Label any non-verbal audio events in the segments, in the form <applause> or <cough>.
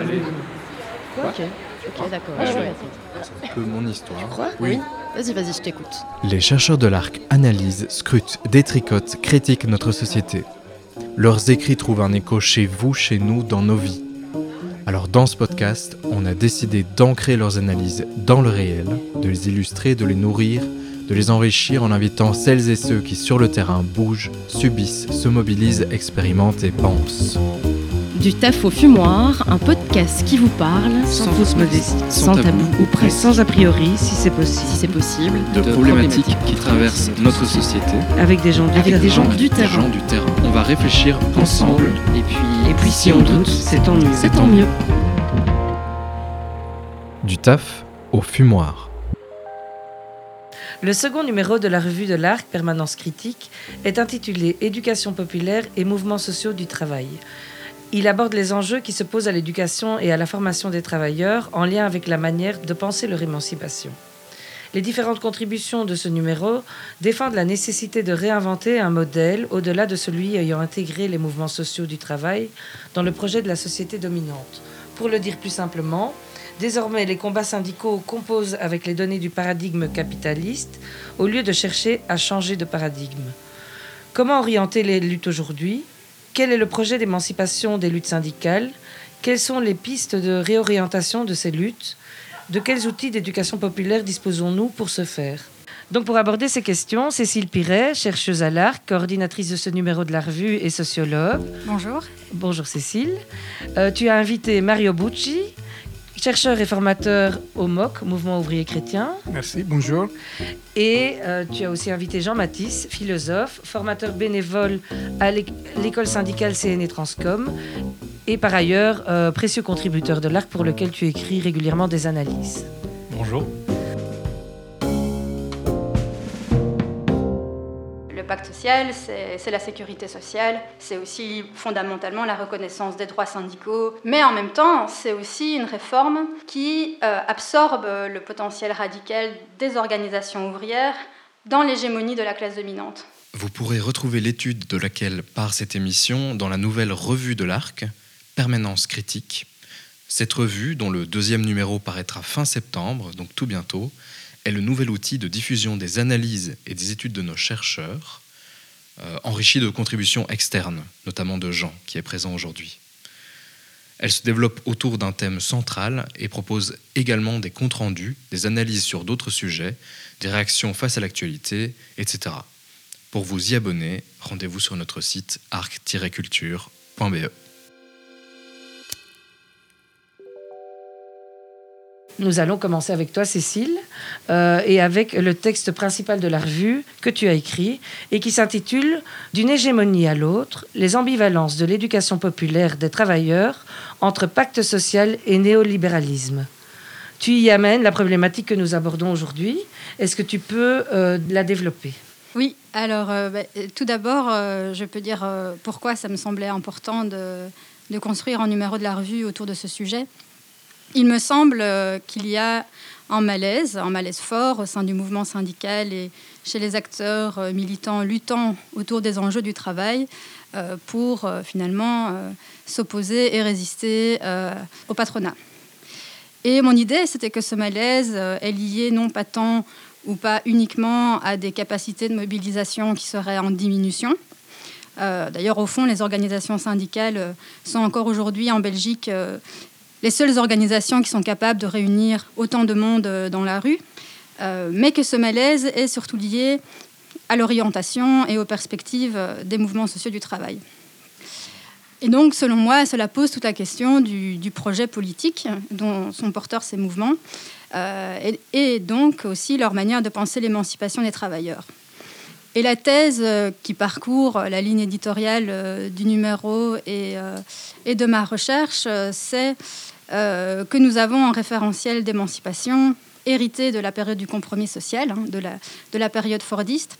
Allez. Ok, ok, d'accord. Ouais, je ouais. vais C'est un peu mon histoire. Oui. Vas-y, vas-y, je t'écoute. Les chercheurs de l'ARC analysent, scrutent, détricotent, critiquent notre société. Leurs écrits trouvent un écho chez vous, chez nous, dans nos vies. Alors dans ce podcast, on a décidé d'ancrer leurs analyses dans le réel, de les illustrer, de les nourrir, de les enrichir en invitant celles et ceux qui sur le terrain bougent, subissent, se mobilisent, expérimentent et pensent. Du taf au fumoir, un podcast qui vous parle Sans fausse modestie, sans tabou ou presque, sans a priori si c'est si possible, c'est possible, de, problématiques qui traversent notre société avec des gens du avec des terrain. gens du des terrain. gens du terrain. On va réfléchir ensemble et puis Et puis si on doute, c'est tant mieux. C'est tant mieux. Du taf au fumoir. Le second numéro de la revue de l'ARC, Permanence critique, est intitulé Éducation populaire et mouvements sociaux du travail. Il aborde les enjeux qui se posent à l'éducation et à la formation des travailleurs en lien avec la manière de penser leur émancipation. Les différentes contributions de ce numéro défendent la nécessité de réinventer un modèle au-delà de celui ayant intégré les mouvements sociaux du travail dans le projet de la société dominante. Pour le dire plus simplement, désormais les combats syndicaux composent avec les données du paradigme capitaliste au lieu de chercher à changer de paradigme. Comment orienter les luttes aujourd'hui Quel est le projet d'émancipation des luttes syndicales? Quelles sont les pistes de réorientation de ces luttes? De quels outils d'éducation populaire disposons-nous pour ce faire? Donc pour aborder ces questions, Cécile Piret, chercheuse à l'ARC, coordinatrice de ce numéro de la revue et sociologue. Bonjour. Bonjour Cécile. Euh, tu as invité Mario Bucci, chercheur et formateur au MOC, Mouvement ouvrier chrétien. Merci, bonjour. Et euh, tu as aussi invité Jean Matisse, philosophe, formateur bénévole à l'éc- l'école syndicale CNE Transcom et par ailleurs euh, précieux contributeur de l'ARC pour lequel tu écris régulièrement des analyses. Bonjour. Social, c'est c'est la sécurité sociale, c'est aussi fondamentalement la reconnaissance des droits syndicaux, mais en même temps, c'est aussi une réforme qui euh, absorbe le potentiel radical des organisations ouvrières dans l'hégémonie de la classe dominante. Vous pourrez retrouver l'étude de laquelle part cette émission dans la nouvelle revue de l'ARC, Permanence critique. Cette revue, dont le deuxième numéro paraîtra fin septembre, donc tout bientôt, est le nouvel outil de diffusion des analyses et des études de nos chercheurs, euh, enrichi de contributions externes, notamment de Jean, qui est présent aujourd'hui. Elle se développe autour d'un thème central et propose également des comptes rendus, des analyses sur d'autres sujets, des réactions face à l'actualité, etc. Pour vous y abonner, rendez-vous sur notre site arc-culture.be. Nous allons commencer avec toi, Cécile, euh, et avec le texte principal de la revue que tu as écrit et qui s'intitule D'une hégémonie à l'autre, les ambivalences de l'éducation populaire des travailleurs entre pacte social et néolibéralisme. Tu y amènes la problématique que nous abordons aujourd'hui. Est-ce que tu peux euh, la développer? Oui, alors euh, bah, tout d'abord, je peux dire pourquoi ça me semblait important de construire un numéro de la revue autour de ce sujet. Il me semble euh, qu'il y a un malaise, un malaise fort au sein du mouvement syndical et chez les acteurs euh, militants luttant autour des enjeux du travail euh, pour finalement s'opposer et résister au patronat. Et mon idée, c'était que ce malaise est lié non pas tant ou pas uniquement à des capacités de mobilisation qui seraient en diminution. D'ailleurs, au fond, les organisations syndicales sont encore aujourd'hui en Belgique les seules organisations qui sont capables de réunir autant de monde euh, dans la rue, euh, mais que ce malaise est surtout lié à l'orientation et aux perspectives euh, des mouvements sociaux du travail. Et donc, selon moi, cela pose toute la question du, projet politique dont sont porteurs ces mouvements, et, donc aussi leur manière de penser l'émancipation des travailleurs. Et la thèse qui parcourt la ligne éditoriale du numéro et, de ma recherche, c'est euh, que nous avons un référentiel d'émancipation hérité de la période du compromis social, hein, de, la, de la période fordiste,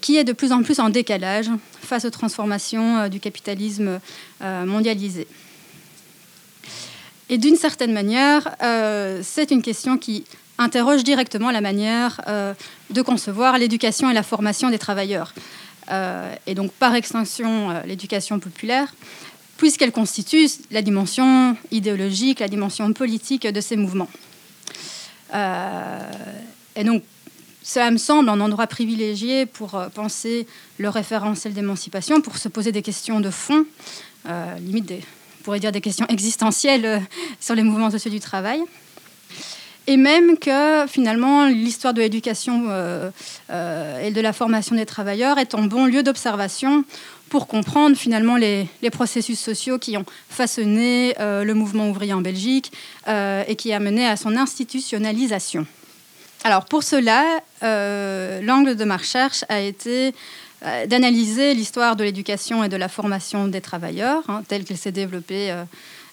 qui est de plus en plus en décalage face aux transformations euh, du capitalisme euh, mondialisé. Et d'une certaine manière, c'est une question qui interroge directement la manière de concevoir l'éducation et la formation des travailleurs. Et donc, par extension, l'éducation populaire. Puisqu'elle constitue la dimension idéologique, la dimension politique de ces mouvements. Euh, et donc, cela me semble un endroit privilégié pour euh, penser le référentiel d'émancipation, pour se poser des questions de fond, euh, limite des, on pourrait dire des questions existentielles sur les mouvements sociaux du travail et même que finalement l'histoire de l'éducation euh, euh, et de la formation des travailleurs est un bon lieu d'observation pour comprendre finalement les, processus sociaux qui ont façonné euh, le mouvement ouvrier en Belgique et qui a mené à son institutionnalisation. Alors pour cela, l'angle de ma recherche a été d'analyser l'histoire de l'éducation et de la formation des travailleurs, hein, telle qu'elle s'est développée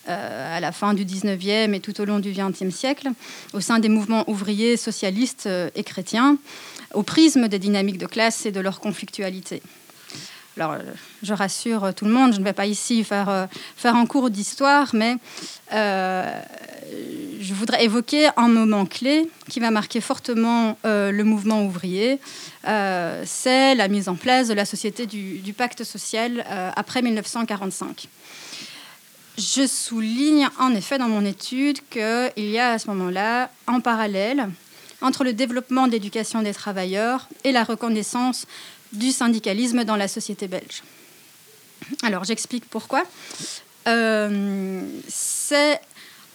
à la fin du 19e et tout au long du 20e siècle, au sein des mouvements ouvriers, socialistes euh, et chrétiens, au prisme des dynamiques de classe et de leur conflictualité. Alors, euh, je rassure tout le monde, je ne vais pas ici faire, faire un cours d'histoire, mais je voudrais évoquer un moment clé qui va marquer fortement le mouvement ouvrier. C'est la mise en place de la société du pacte social après 1945. Je souligne en effet dans mon étude qu'il y a à ce moment-là, en parallèle, entre le développement de l'éducation des travailleurs et la reconnaissance du syndicalisme dans la société belge. Alors j'explique pourquoi. Euh, c'est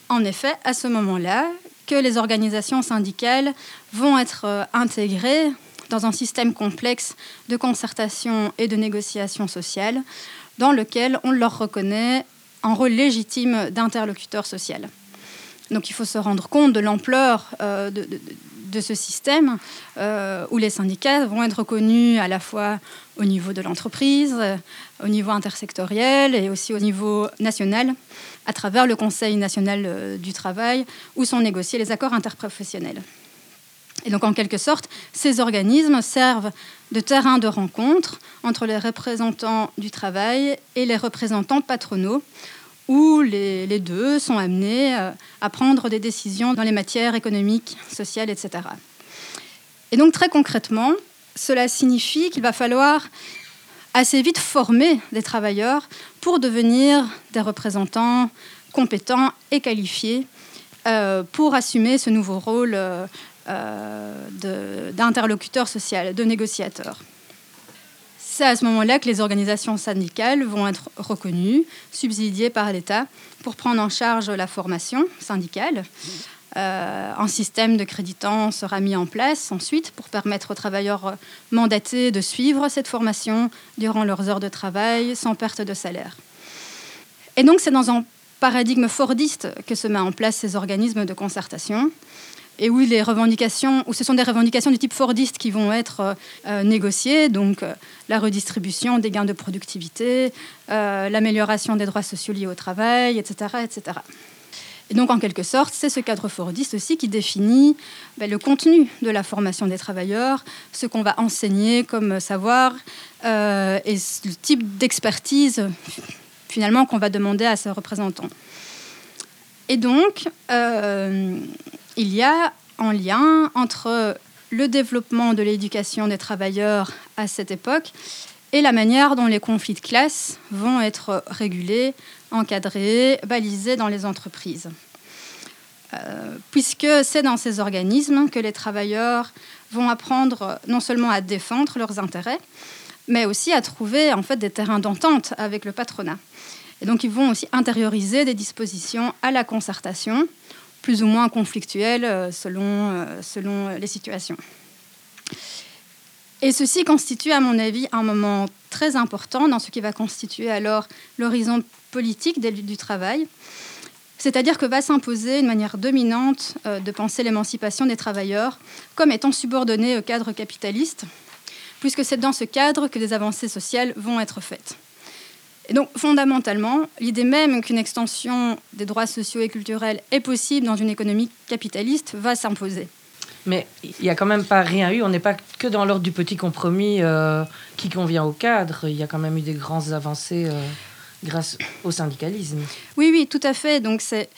en effet à ce moment-là que les organisations syndicales vont être euh, intégrées dans un système complexe de concertation et de négociation sociale dans lequel on leur reconnaît un rôle légitime d'interlocuteur social. Donc il faut se rendre compte de l'ampleur euh, de, ce système euh, où les syndicats vont être reconnus à la fois au niveau de l'entreprise, au niveau intersectoriel et aussi au niveau national à travers le Conseil national euh, du travail où sont négociés les accords interprofessionnels. Et donc, en quelque sorte, ces organismes servent de terrain de rencontre entre les représentants du travail et les représentants patronaux, où les, deux sont amenés euh, à prendre des décisions dans les matières économiques, sociales, etc. Et donc, très concrètement, cela signifie qu'il va falloir assez vite former des travailleurs pour devenir des représentants compétents et qualifiés euh, pour assumer ce nouveau rôle euh, d'interlocuteur social, de négociateur. C'est à ce moment-là que les organisations syndicales vont être reconnues, subsidiées par l'État pour prendre en charge la formation syndicale. Euh, un système de créditants sera mis en place ensuite pour permettre aux travailleurs mandatés de suivre cette formation durant leurs heures de travail sans perte de salaire. Et donc c'est dans un paradigme fordiste que se met en place ces organismes de concertation et où les revendications, où ce sont des revendications du type Fordiste qui vont être euh, euh, négociées, donc euh, la redistribution des gains de productivité, l'amélioration des droits sociaux liés au travail, etc., etc. Et donc, en quelque sorte, c'est ce cadre Fordiste aussi qui définit ben, le contenu de la formation des travailleurs, ce qu'on va enseigner comme savoir et le type d'expertise finalement qu'on va demander à ses représentants. Et donc, il y a un lien entre le développement de l'éducation des travailleurs à cette époque et la manière dont les conflits de classe vont être régulés, encadrés, balisés dans les entreprises. Euh, puisque c'est dans ces organismes que les travailleurs vont apprendre non seulement à défendre leurs intérêts, mais aussi à trouver en fait des terrains d'entente avec le patronat. Et donc ils vont aussi intérioriser des dispositions à la concertation plus ou moins conflictuelles euh, selon, euh, selon les situations. Et ceci constitue, à mon avis, un moment très important dans ce qui va constituer alors l'horizon politique du travail. C'est-à-dire que va s'imposer une manière dominante euh, de penser l'émancipation des travailleurs comme étant subordonnée au cadre capitaliste, puisque c'est dans ce cadre que des avancées sociales vont être faites. Et donc, fondamentalement, l'idée même qu'une extension des droits sociaux et culturels est possible dans une économie capitaliste va s'imposer. Mais il n'y a quand même pas rien eu. On n'est pas que dans l'ordre du petit compromis euh, qui convient au cadre. Il y a quand même eu des grandes avancées euh, grâce au syndicalisme. Oui, oui, tout à fait. Donc, c'est,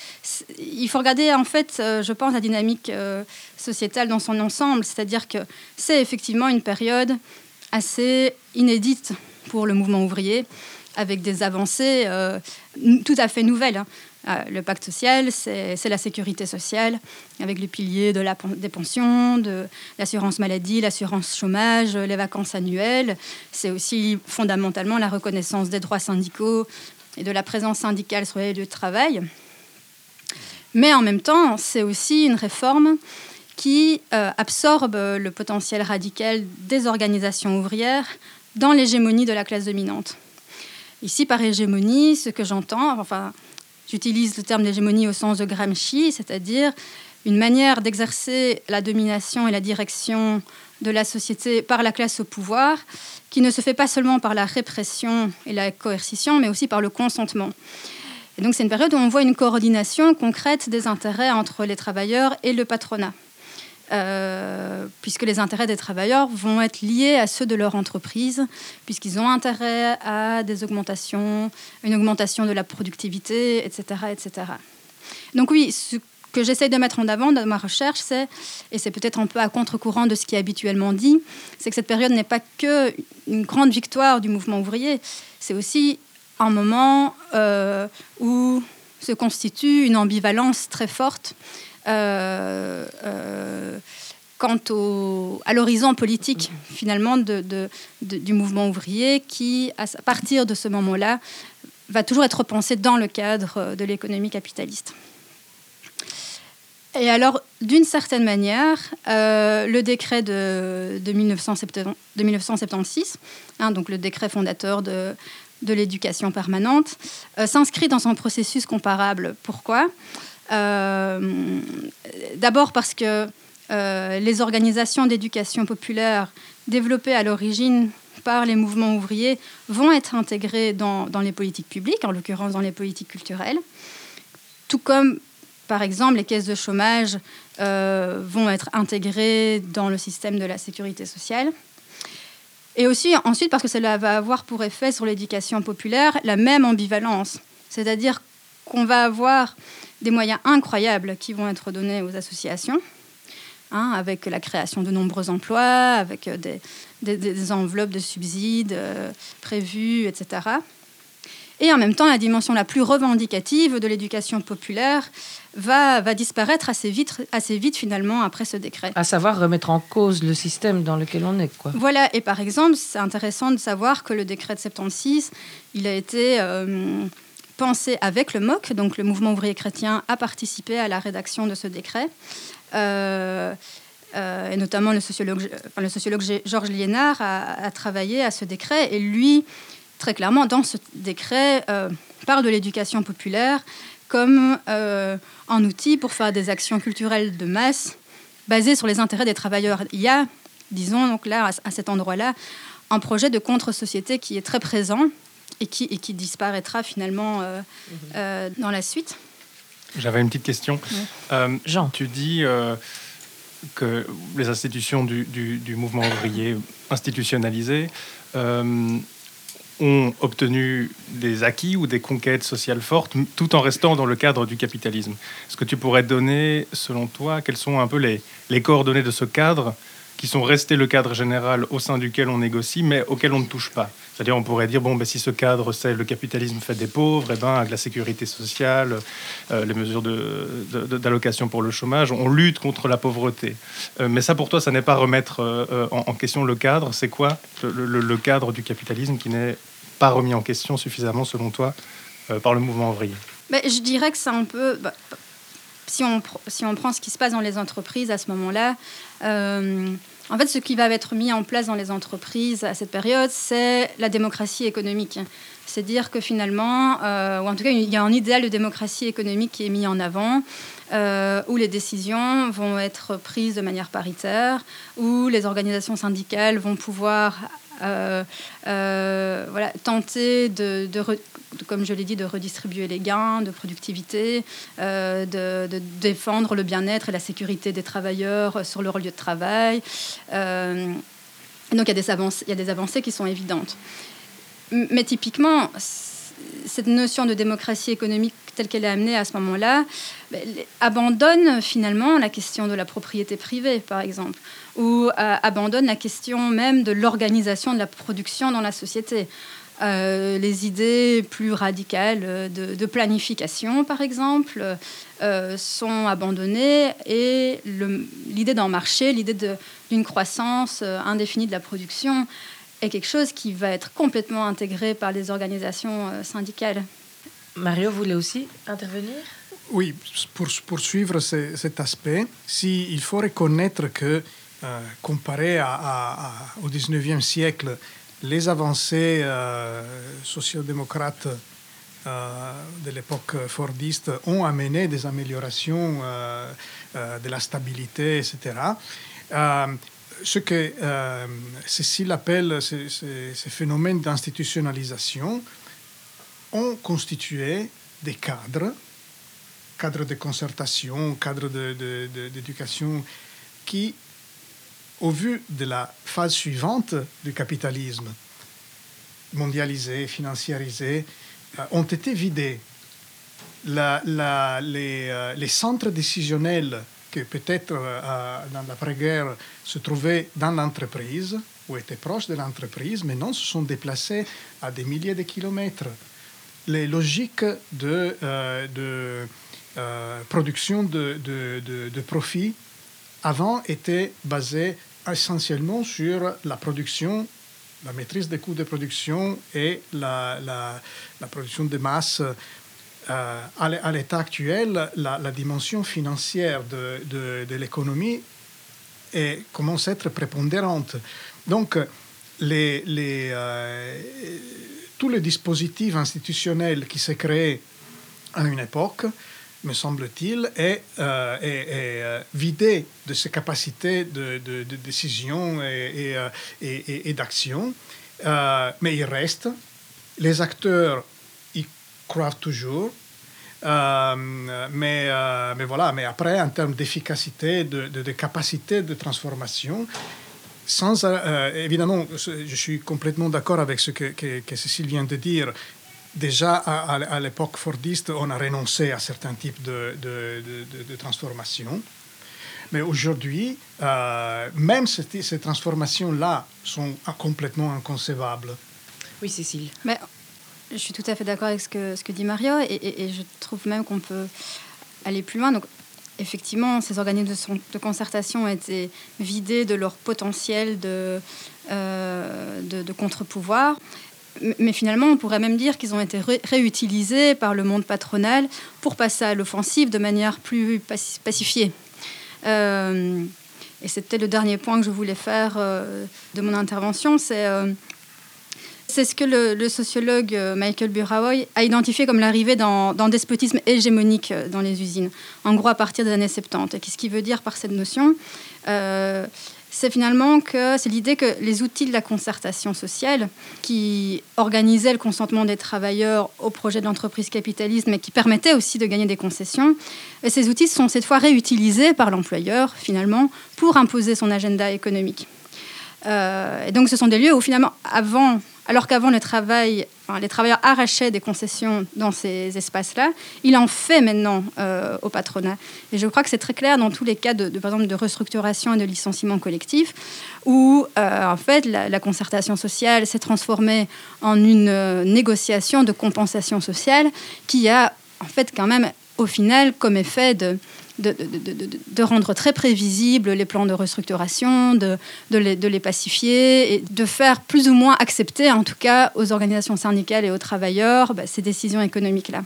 il faut regarder, en fait, euh, je pense, la dynamique sociétale dans son ensemble. C'est-à-dire que c'est effectivement une période assez inédite pour le mouvement ouvrier avec des avancées tout à fait nouvelles. Hein. le pacte social, c'est la sécurité sociale, avec le pilier de la, des pensions, de l'assurance maladie, l'assurance chômage, les vacances annuelles. C'est aussi fondamentalement la reconnaissance des droits syndicaux et de la présence syndicale sur les lieux de travail. Mais en même temps, c'est aussi une réforme qui euh, absorbe le potentiel radical des organisations ouvrières dans l'hégémonie de la classe dominante. Ici, par hégémonie, ce que j'entends, enfin, j'utilise le terme d'hégémonie au sens de Gramsci, c'est-à-dire une manière d'exercer la domination et la direction de la société par la classe au pouvoir, qui ne se fait pas seulement par la répression et la coercition, mais aussi par le consentement. Et donc c'est une période où on voit une coordination concrète des intérêts entre les travailleurs et le patronat. Euh, puisque les intérêts des travailleurs vont être liés à ceux de leur entreprise, puisqu'ils ont intérêt à des augmentations, une augmentation de la productivité, etc. etc. Donc oui, ce que j'essaye de mettre en avant dans ma recherche, c'est, et c'est peut-être un peu à contre-courant de ce qui est habituellement dit, c'est que cette période n'est pas que une grande victoire du mouvement ouvrier, c'est aussi un moment euh, où se constitue une ambivalence très forte quant au, à l'horizon politique finalement du mouvement ouvrier qui, à partir de ce moment-là, va toujours être pensé dans le cadre de l'économie capitaliste. Et alors, d'une certaine manière, euh, le décret de, de, 1976, hein, donc le décret fondateur de, l'éducation permanente, s'inscrit dans un processus comparable. Pourquoi? euh, d'abord parce que euh, les organisations d'éducation populaire développées à l'origine par les mouvements ouvriers vont être intégrées dans, les politiques publiques, en l'occurrence dans les politiques culturelles, tout comme par exemple les caisses de chômage euh, vont être intégrées dans le système de la sécurité sociale. Et aussi ensuite parce que cela va avoir pour effet sur l'éducation populaire la même ambivalence, c'est-à-dire qu'on va avoir des moyens incroyables qui vont être donnés aux associations, hein, avec la création de nombreux emplois, avec euh, des, enveloppes de subsides euh, prévues, etc. Et en même temps, la dimension la plus revendicative de l'éducation populaire va, va disparaître assez vite, assez vite finalement après ce décret. À savoir remettre en cause le système dans lequel on est. Quoi. Voilà, et par exemple, c'est intéressant de savoir que le décret de 76, il a été... Euh, pensé avec le MOC, donc le mouvement ouvrier chrétien a participé à la rédaction de ce décret. Euh, euh, et notamment le sociologue, le sociologue Georges Liénard a, travaillé à ce décret. Et lui, très clairement, dans ce décret, euh, parle de l'éducation populaire comme un outil pour faire des actions culturelles de masse basées sur les intérêts des travailleurs. Il y a, disons, donc là, à cet endroit-là, un projet de contre-société qui est très présent et qui, et qui disparaîtra finalement euh, mhm. euh, dans la suite. J'avais une petite question. Euh, Jean. Tu dis que les institutions du, du, mouvement ouvrier institutionnalisé ont obtenu des acquis ou des conquêtes sociales fortes tout en restant dans le cadre du capitalisme. Est-ce que tu pourrais donner, selon toi, quelles sont un peu les, les coordonnées de ce cadre qui sont restés le cadre général au sein duquel on négocie, mais auquel on ne touche pas. C'est-à-dire, on pourrait dire, bon, ben, si ce cadre, c'est le capitalisme fait des pauvres, et eh ben, avec la sécurité sociale, euh, les mesures d'allocation pour le chômage, on lutte contre la pauvreté. Euh, mais ça, pour toi, ça n'est pas remettre euh, en, question le cadre. C'est quoi le, cadre du capitalisme qui n'est pas remis en question suffisamment, selon toi, par le mouvement ouvrier? Mais Je dirais que c'est un peu... Bah, si on, si on prend ce qui se passe dans les entreprises à ce moment-là, en fait, ce qui va être mis en place dans les entreprises à cette période, c'est la démocratie économique. C'est dire que finalement, euh, ou en tout cas, il y a un idéal de démocratie économique qui est mis en avant, euh, où les décisions vont être prises de manière paritaire, où les organisations syndicales vont pouvoir voilà, tenter de, comme je l'ai dit, de redistribuer les gains de productivité, euh, de, défendre le bien-être et la sécurité des travailleurs sur leur lieu de travail. donc il y, il y a des avancées qui sont évidentes. Mais typiquement, cette notion de démocratie économique telle qu'elle est amenée à ce moment-là ben, abandonne finalement la question de la propriété privée, par exemple, ou euh, abandonne la question même de l'organisation de la production dans la société. Euh, les idées plus radicales de, planification, par exemple, euh, sont abandonnées et l'idée d'en marché, l'idée d'une croissance indéfinie de la production est quelque chose qui va être complètement intégré par les organisations syndicales. Mario voulait aussi intervenir? Oui, pour poursuivre cet aspect, si, il faut reconnaître que, comparé à, au 19e siècle, les avancées euh, sociodémocrates euh, de l'époque fordiste ont amené des améliorations euh, de la stabilité, etc. ce que Cécile appelle ces, phénomènes d'institutionnalisation ont constitué des cadres, cadres de concertation, cadres d'éducation, qui au vu de la phase suivante du capitalisme, mondialisé, financiarisé, euh, ont été vidés. Euh, les, centres décisionnels qui peut-être euh, dans l'après-guerre se trouvaient dans l'entreprise ou étaient proches de l'entreprise, mais non, se sont déplacés à des milliers de kilomètres. Les logiques de, production de, de profit avant étaient basées essentiellement sur la production, la maîtrise des coûts de production et la, production de masse. Euh, à l'état actuel, la, dimension financière de, l'économie commence à être prépondérante. Donc, les, les, euh, tous les dispositifs institutionnels qui s'est créé à une époque me semble-t-il, est, euh, euh, vidé de ses capacités de, décision et, et, d'action. Euh, mais il reste. Les acteurs y croient toujours. mais, mais voilà, mais après, en termes d'efficacité, de, capacité de transformation, sans, évidemment, je suis complètement d'accord avec ce que, que, que, Cécile vient de dire déjà à, l'époque fordiste, on a renoncé à certains types de, de, transformations. Mais aujourd'hui, euh, même ces, transformations-là sont complètement inconcevables. Oui, Cécile. Mais je suis tout à fait d'accord avec ce que, dit Mario et, je trouve même qu'on peut aller plus loin. Donc, effectivement, ces organismes de, concertation été vidés de leur potentiel de, euh, contre-pouvoir mais finalement, on pourrait même dire qu'ils ont été réutilisés par le monde patronal pour passer à l'offensive de manière plus pacifiée. Euh, et c'était le dernier point que je voulais faire euh, de mon intervention, c'est euh, c'est ce que le, sociologue Michael Burawoy a identifié comme l'arrivée d'un despotisme hégémonique dans les usines, en gros à partir des années 70. Et qu'est-ce qu'il veut dire par cette notion? C'est finalement que c'est l'idée que les outils de la concertation sociale qui organisaient le consentement des travailleurs au projet de l'entreprise capitaliste, mais qui permettaient aussi de gagner des concessions, et ces outils sont cette fois réutilisés par l'employeur finalement pour imposer son agenda économique. Euh, et donc ce sont des lieux où finalement, avant alors qu'avant, le travail, les travailleurs arrachaient des concessions dans ces espaces-là, il en fait maintenant euh, au patronat. Et je crois que c'est très clair dans tous les cas, de, par exemple, de restructuration et de licenciement collectif, où euh, en fait la, concertation sociale s'est transformée en une euh, négociation de compensation sociale qui a en fait quand même au final comme effet de de, rendre très prévisibles les plans de restructuration, de, les, les, pacifier et de faire plus ou moins accepter, en tout cas aux organisations syndicales et aux travailleurs, bah, ces décisions économiques-là.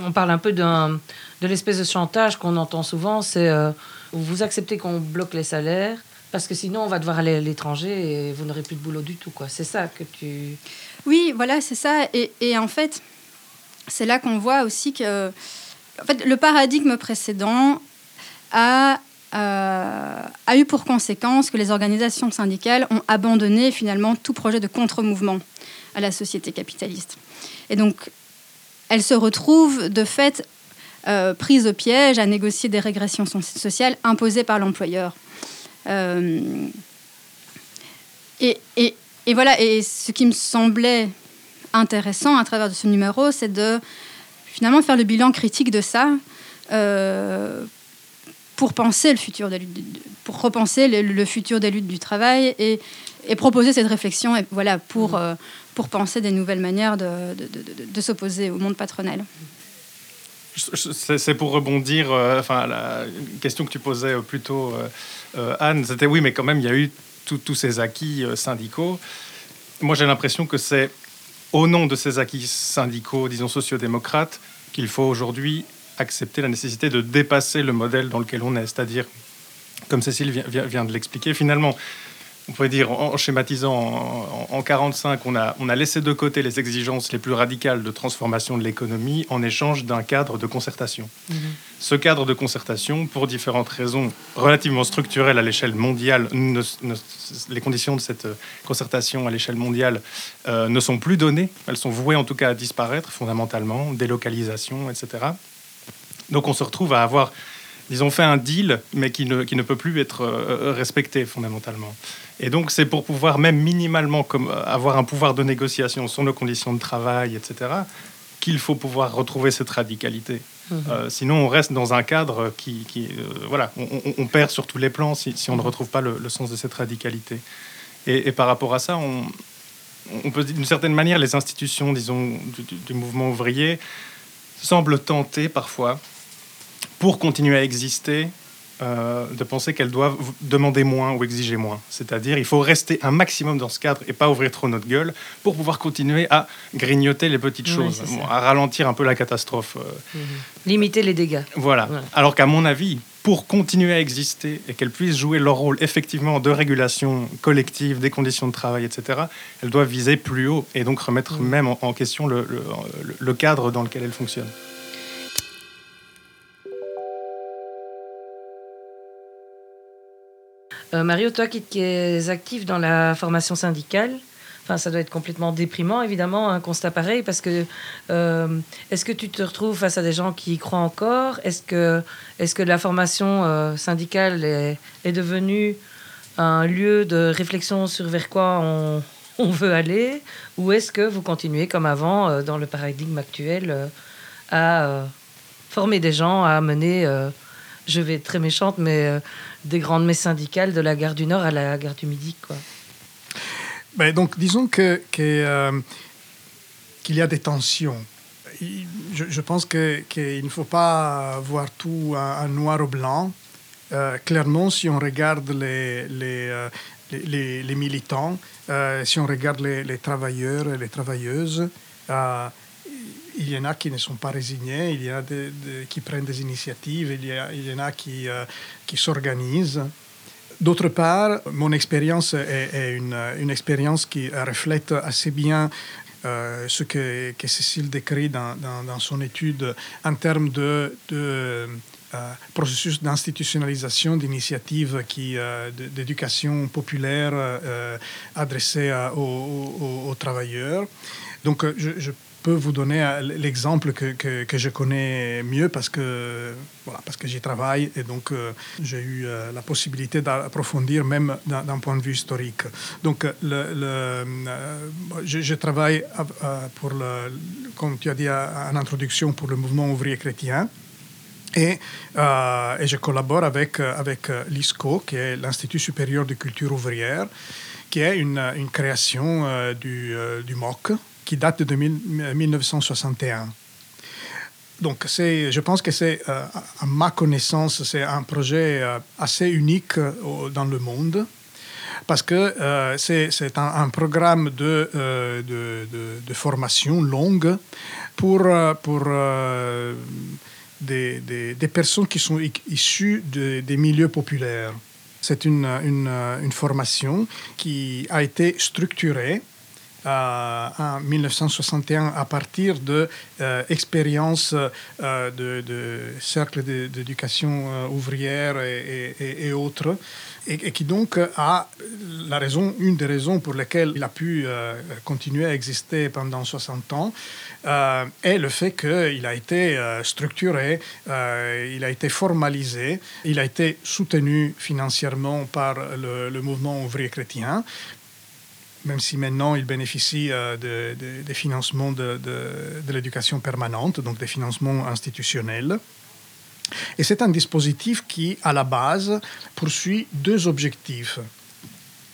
On parle un peu de l'espèce de chantage qu'on entend souvent, c'est euh, vous acceptez qu'on bloque les salaires parce que sinon on va devoir aller à l'étranger et vous n'aurez plus de boulot du tout. quoi. C'est ça que tu... Oui, voilà, c'est ça. Et, et en fait, c'est là qu'on voit aussi que en fait, le paradigme précédent a, euh, a eu pour conséquence que les organisations syndicales ont abandonné finalement tout projet de contre-mouvement à la société capitaliste. Et donc, elles se retrouvent de fait euh, prises au piège à négocier des régressions sociales imposées par l'employeur. Euh, et, et, et, voilà, et ce qui me semblait intéressant à travers ce numéro, c'est de finalement faire le bilan critique de ça, euh, pour penser le futur des luttes, pour repenser le, futur des luttes du travail et, et proposer cette réflexion et voilà pour mmh. euh, pour penser des nouvelles manières de, de, de, s'opposer au monde patronal. C'est pour rebondir, euh, enfin la question que tu posais plus tôt, Anne, c'était oui, mais quand même il y a eu tous ces acquis syndicaux. Moi j'ai l'impression que c'est au nom de ces acquis syndicaux, disons sociodémocrates, qu'il faut aujourd'hui accepter la nécessité de dépasser le modèle dans lequel on est. C'est-à-dire, comme Cécile vient, de l'expliquer, finalement, on pourrait dire, en, schématisant, en, 1945, on a, on a laissé de côté les exigences les plus radicales de transformation de l'économie en échange d'un cadre de concertation. Mhm. Ce cadre de concertation, pour différentes raisons relativement structurelles à l'échelle mondiale, les conditions de cette concertation à l'échelle mondiale euh, ne sont plus données. Elles sont vouées en tout cas à disparaître fondamentalement, délocalisation, etc. Donc on se retrouve à avoir, disons, fait un deal, mais qui ne, qui ne peut plus être euh, respecté fondamentalement. Et donc c'est pour pouvoir même minimalement comme, euh, avoir un pouvoir de négociation sur nos conditions de travail, etc., qu'il faut pouvoir retrouver cette radicalité. Mhm. Euh, sinon, on reste dans un cadre qui, qui voilà, on, perd sur tous les plans si, si on ne retrouve pas le, sens de cette radicalité. Et, par rapport à ça, on, on peut d'une certaine manière, les institutions, disons, du, du mouvement ouvrier semblent tenter parfois pour continuer à exister, euh, de penser qu'elles doivent demander moins ou exiger moins. C'est-à-dire, il faut rester un maximum dans ce cadre et pas ouvrir trop notre gueule pour pouvoir continuer à grignoter les petites choses, à ralentir un peu la catastrophe. Euh. Mhm. Limiter les dégâts. Voilà. Alors qu'à mon avis, pour continuer à exister et qu'elles puissent jouer leur rôle effectivement de régulation collective des conditions de travail, etc., elles doivent viser plus haut et donc remettre mhm. même en, question le, le cadre dans lequel elles fonctionnent. Euh, Mario, toi qui, es actif dans la formation syndicale, Enfin, ça doit être complètement déprimant, évidemment, un constat pareil, parce que euh, est-ce que tu te retrouves face à des gens qui y croient encore? Est-ce que, est que la formation euh, syndicale est, est, devenue un lieu de réflexion sur vers quoi on, on veut aller? Ou est-ce que vous continuez comme avant, dans le paradigme actuel, à former des gens, à mener, je vais être très méchante, mais des grandes messes syndicales de la gare du Nord à la gare du Midi. Quoi. Ben donc, disons que, euh, qu'il y a des tensions. Je, pense qu'il ne faut pas voir tout en, noir ou blanc. Euh, clairement, si on regarde les, les, euh, les militants, si on regarde les, travailleurs et les travailleuses, il y en a qui ne sont pas résignés, il y en a qui prennent des initiatives, il y, il y en a qui, euh, qui s'organisent. D'autre part, mon expérience est, une, expérience qui reflète assez bien euh, ce que, que, Cécile décrit dans, dans, son étude en termes de, de euh, processus d'institutionnalisation d'initiatives qui, d'éducation populaire adressée aux, aux, travailleurs. Donc, je, je peux vous donner euh, l'exemple que, que, je connais mieux parce que, voilà, que j'y travaille et donc euh, j'ai eu euh, la possibilité d'approfondir même d'un point de vue historique. Donc, je, travaille pour le, comme tu as dit en introduction, pour le mouvement ouvrier chrétien. Et, et, je collabore avec, avec l'ISCO, qui est l'Institut supérieur de culture ouvrière, qui est une, une création du, du MOC, qui date de 1961. Donc, je pense que c'est, euh, à ma connaissance, c'est un projet euh, assez unique euh, dans le monde parce que c'est, un, programme de, de, de, formation longue pour, pour des, des, des, personnes qui sont issues des milieux populaires. C'est une, une, une formation qui a été structurée euh, en 1961 à partir de euh, euh, de, cercles d'éducation ouvrière et, autres, et, qui donc a la raison, une des raisons pour lesquelles il a pu continuer à exister pendant 60 ans, est le fait qu'il a été structuré, il a été formalisé, il a été soutenu financièrement par le mouvement ouvrier chrétien, même si maintenant il bénéficie euh, des financements de, l'éducation permanente, donc des financements institutionnels. Et c'est un dispositif qui, à la base, poursuit deux objectifs.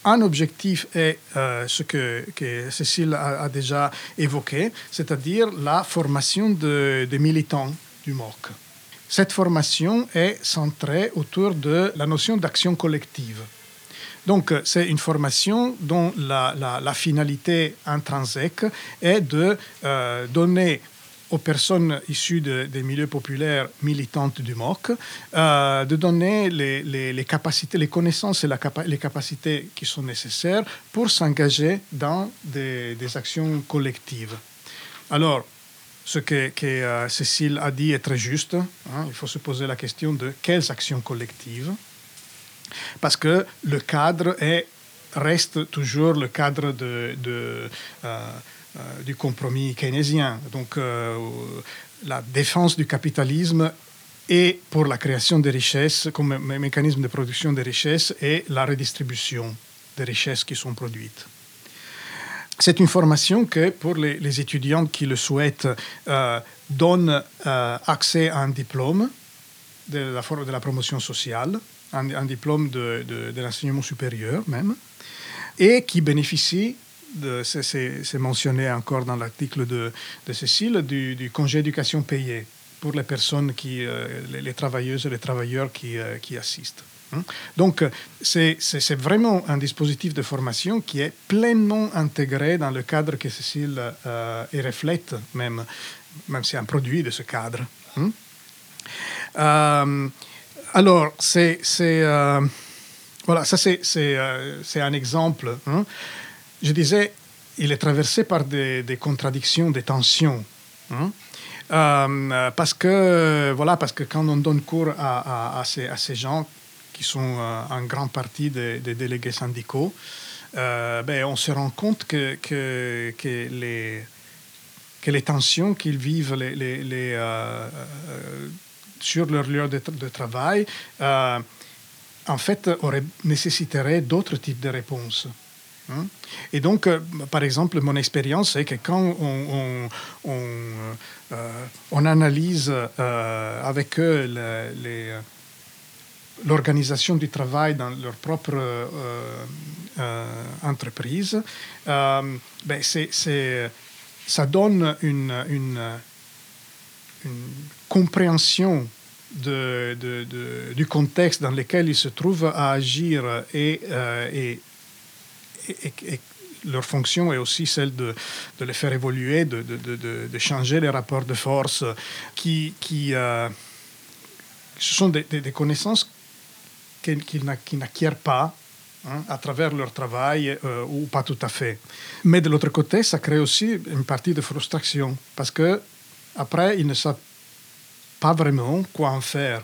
Un objectif est euh, ce que, Cécile a, a, déjà évoqué, c'est-à-dire la formation de, de militants du MOC. Cette formation est centrée autour de la notion d'action collective. Donc, c'est une formation dont la, finalité intrinsèque est de euh, donner aux personnes issues de, des milieux populaires militantes du MOC euh, de donner les, capacités, les connaissances et les capacités qui sont nécessaires pour s'engager dans des, actions collectives. Alors, ce que, que euh, Cécile a dit est très juste. Hein, il faut se poser la question de quelles actions collectives parce que le cadre est, reste toujours le cadre euh, euh, du compromis keynésien. Donc euh, la défense du capitalisme et pour la création des richesses comme mécanisme de production des richesses et la redistribution des richesses qui sont produites. C'est une formation que, pour les, étudiants qui le souhaitent, donne accès à un diplôme de la, de la promotion sociale, un, diplôme de, de, l'enseignement supérieur même, et qui bénéficie, c'est mentionné encore dans l'article de, de, Cécile, du, congé éducation payé pour les personnes, qui, euh, les, travailleuses et les travailleurs qui, euh, qui assistent. Donc, c'est vraiment un dispositif de formation qui est pleinement intégré dans le cadre que Cécile euh, reflète, même, même si c'est un produit de ce cadre. Euh, alors, c'est. Euh, voilà, ça c'est euh, un exemple. Hein. Je disais, il est traversé par des, contradictions, des tensions. Hein. Euh, parce que voilà, parce que quand on donne cours à, à, ces, à ces, gens qui sont en grande partie des, des délégués syndicaux, ben, on se rend compte que, que, que les que les tensions qu'ils vivent les, les, sur leur lieu de, travail, euh, en fait, aurait, nécessiterait d'autres types de réponses. Hein? Et donc, euh, par exemple, mon expérience, c'est que quand on, on, euh, analyse avec eux l'organisation du travail dans leur propre entreprise, ben ça donne une, une une compréhension du contexte dans lequel ils se trouvent à agir et, euh, leur fonction est aussi celle de, les faire évoluer, de, changer les rapports de force, qui, euh, ce sont des, connaissances qu'ils qu n'acquièrent pas Hein, à travers leur travail euh, ou pas tout à fait. Mais de l'autre côté, ça crée aussi une partie de frustration parce que après, ils ne savent pas vraiment quoi en faire.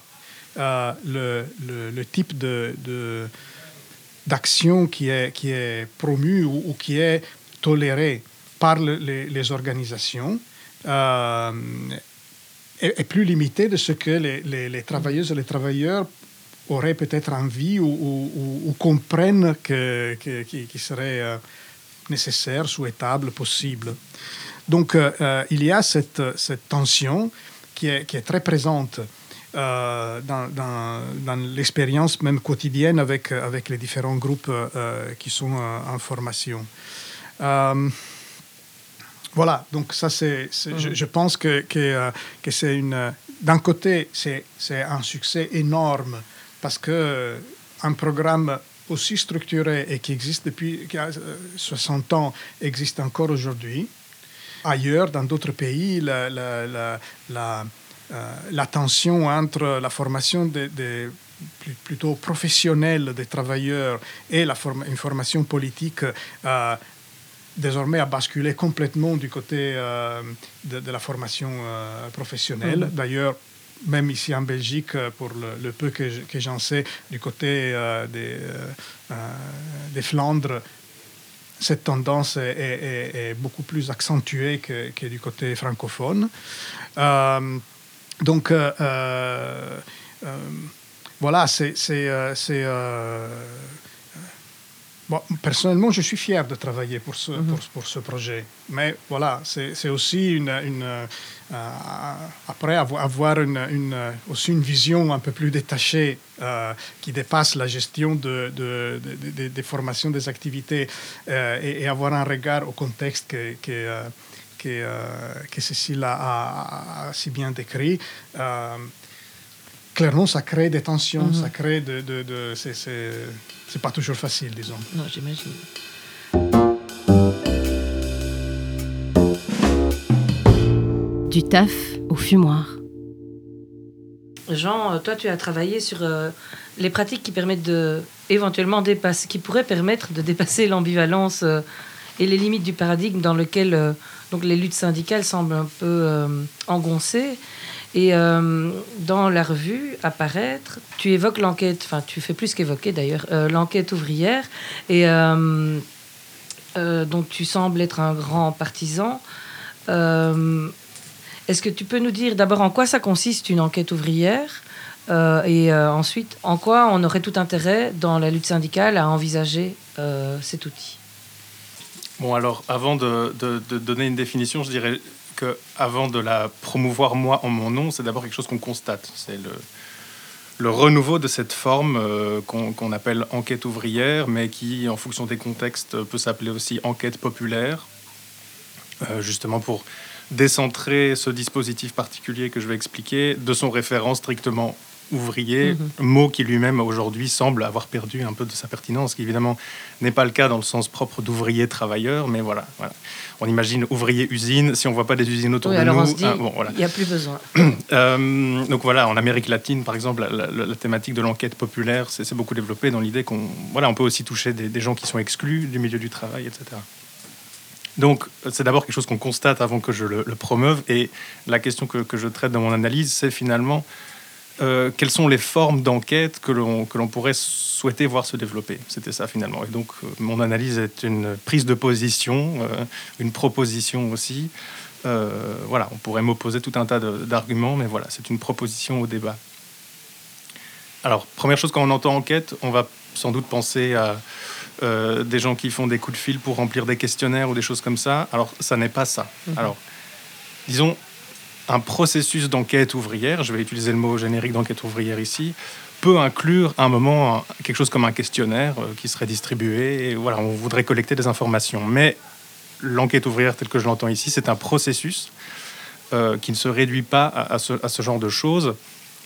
Euh, le, type de, d'action qui est, qui est promu ou, qui est toléré par le, les, organisations euh, est, plus limité de ce que les, travailleuses et les travailleurs auraient peut-être envie ou, comprennent que, qui serait euh, nécessaire, souhaitable, possible. Donc, euh, euh, il y a cette, cette tension qui est, qui est, très présente euh, dans, dans, dans l'expérience même quotidienne avec, avec les différents groupes euh, qui sont en formation. Voilà, donc ça, c'est, mmh. je, je, pense que, que, que c'est une... D'un côté, c'est, c'est un succès énorme parce que un programme aussi structuré et qui existe depuis 60 ans existe encore aujourd'hui ailleurs, dans d'autres pays, la, la, la, la, euh, tension entre la formation des de, plutôt professionnelle des travailleurs et la form une formation politique euh, désormais a basculé complètement du côté euh, de, de, la formation euh, professionnelle. Mmh. D'ailleurs, même ici en Belgique, pour le, le peu que j'en sais, du côté des, des Flandres, cette tendance est, beaucoup plus accentuée que, que du côté francophone. Euh, donc, euh, euh voilà, c'est. Bon, personnellement, je suis fier de travailler pour ce, Mhm. pour, pour ce projet. Mais voilà, c'est c'est aussi une, une, euh, après avo- avoir une, une, aussi une vision un peu plus détachée euh, qui dépasse la gestion de, de- de- de- des formations, des activités euh, et, et avoir un regard au contexte que, que, que, que Cécile a, a- a si bien décrit. Clairement, ça crée des tensions, Mhm. ça crée de... de, de- c'est- c'est c'est pas toujours facile, disons. Non, j'imagine. Du taf au fumoir. Jean, toi, tu as travaillé sur euh, les pratiques qui permettent de éventuellement dépasser, qui pourraient permettre de dépasser l'ambivalence euh, et les limites du paradigme dans lequel euh, donc les luttes syndicales semblent un peu euh, engoncées. Et euh, dans la revue apparaître, tu évoques l'enquête, enfin tu fais plus qu'évoquer d'ailleurs, euh, l'enquête ouvrière, et euh, dont tu sembles être un grand partisan. Est-ce que tu peux nous dire d'abord en quoi ça consiste une enquête ouvrière? Et ensuite en quoi on aurait tout intérêt dans la lutte syndicale à envisager cet outil? Bon, alors, avant de donner une définition, je dirais que avant de la promouvoir moi en mon nom, c'est d'abord quelque chose qu'on constate. C'est le, renouveau de cette forme euh, qu'on qu'on appelle enquête ouvrière, mais qui, en fonction des contextes, peut s'appeler aussi enquête populaire, euh, justement pour décentrer ce dispositif particulier que je vais expliquer de son référent strictement ouvrier, mot qui lui-même aujourd'hui semble avoir perdu un peu de sa pertinence, qui évidemment n'est pas le cas dans le sens propre d'ouvrier travailleur, mais voilà, voilà. On imagine ouvrier usine, si on voit pas des usines autour Oui, de alors nous. dit, hein, bon, voilà. il n'y a plus besoin. <clears throat> Euh, donc voilà, en Amérique latine, par exemple, la, la- la thématique de l'enquête populaire s'est s'est beaucoup développée dans l'idée qu'on voilà, on peut aussi toucher des, des gens qui sont exclus du milieu du travail, etc. Donc c'est d'abord quelque chose qu'on constate avant que je le, le promeuve. Et la question que, que je traite dans mon analyse, c'est finalement euh, quelles sont les formes d'enquête que l'on pourrait souhaiter voir se développer? C'était ça finalement. Et donc euh, mon analyse est une prise de position, euh, une proposition aussi. Euh, voilà, on pourrait m'opposer tout un tas d'arguments, mais voilà, c'est une proposition au débat. Alors, première chose, quand on entend enquête, on va sans doute penser à des gens qui font des coups de fil pour remplir des questionnaires ou des choses comme ça. Alors, ça n'est pas ça. Alors, disons, un processus d'enquête ouvrière, je vais utiliser le mot générique d'enquête ouvrière ici, peut inclure à un moment quelque chose comme un questionnaire euh, qui serait distribué. Voilà, on voudrait collecter des informations. Mais l'enquête ouvrière telle que je l'entends ici, c'est un processus euh, qui ne se réduit pas à, ce, genre de choses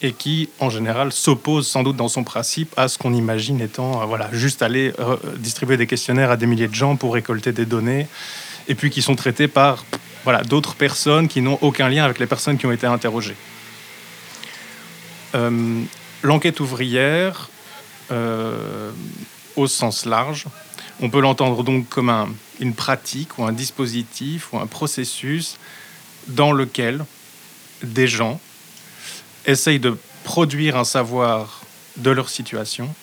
et qui, en général, s'oppose sans doute dans son principe à ce qu'on imagine étant, euh, voilà, juste aller distribuer des questionnaires à des milliers de gens pour récolter des données, et puis qui sont traités par, voilà, d'autres personnes qui n'ont aucun lien avec les personnes qui ont été interrogées. Euh, L'enquête ouvrière, euh, au sens large, on peut l'entendre donc comme un- une pratique ou un dispositif ou un processus dans lequel des gens essayent de produire un savoir de leur situation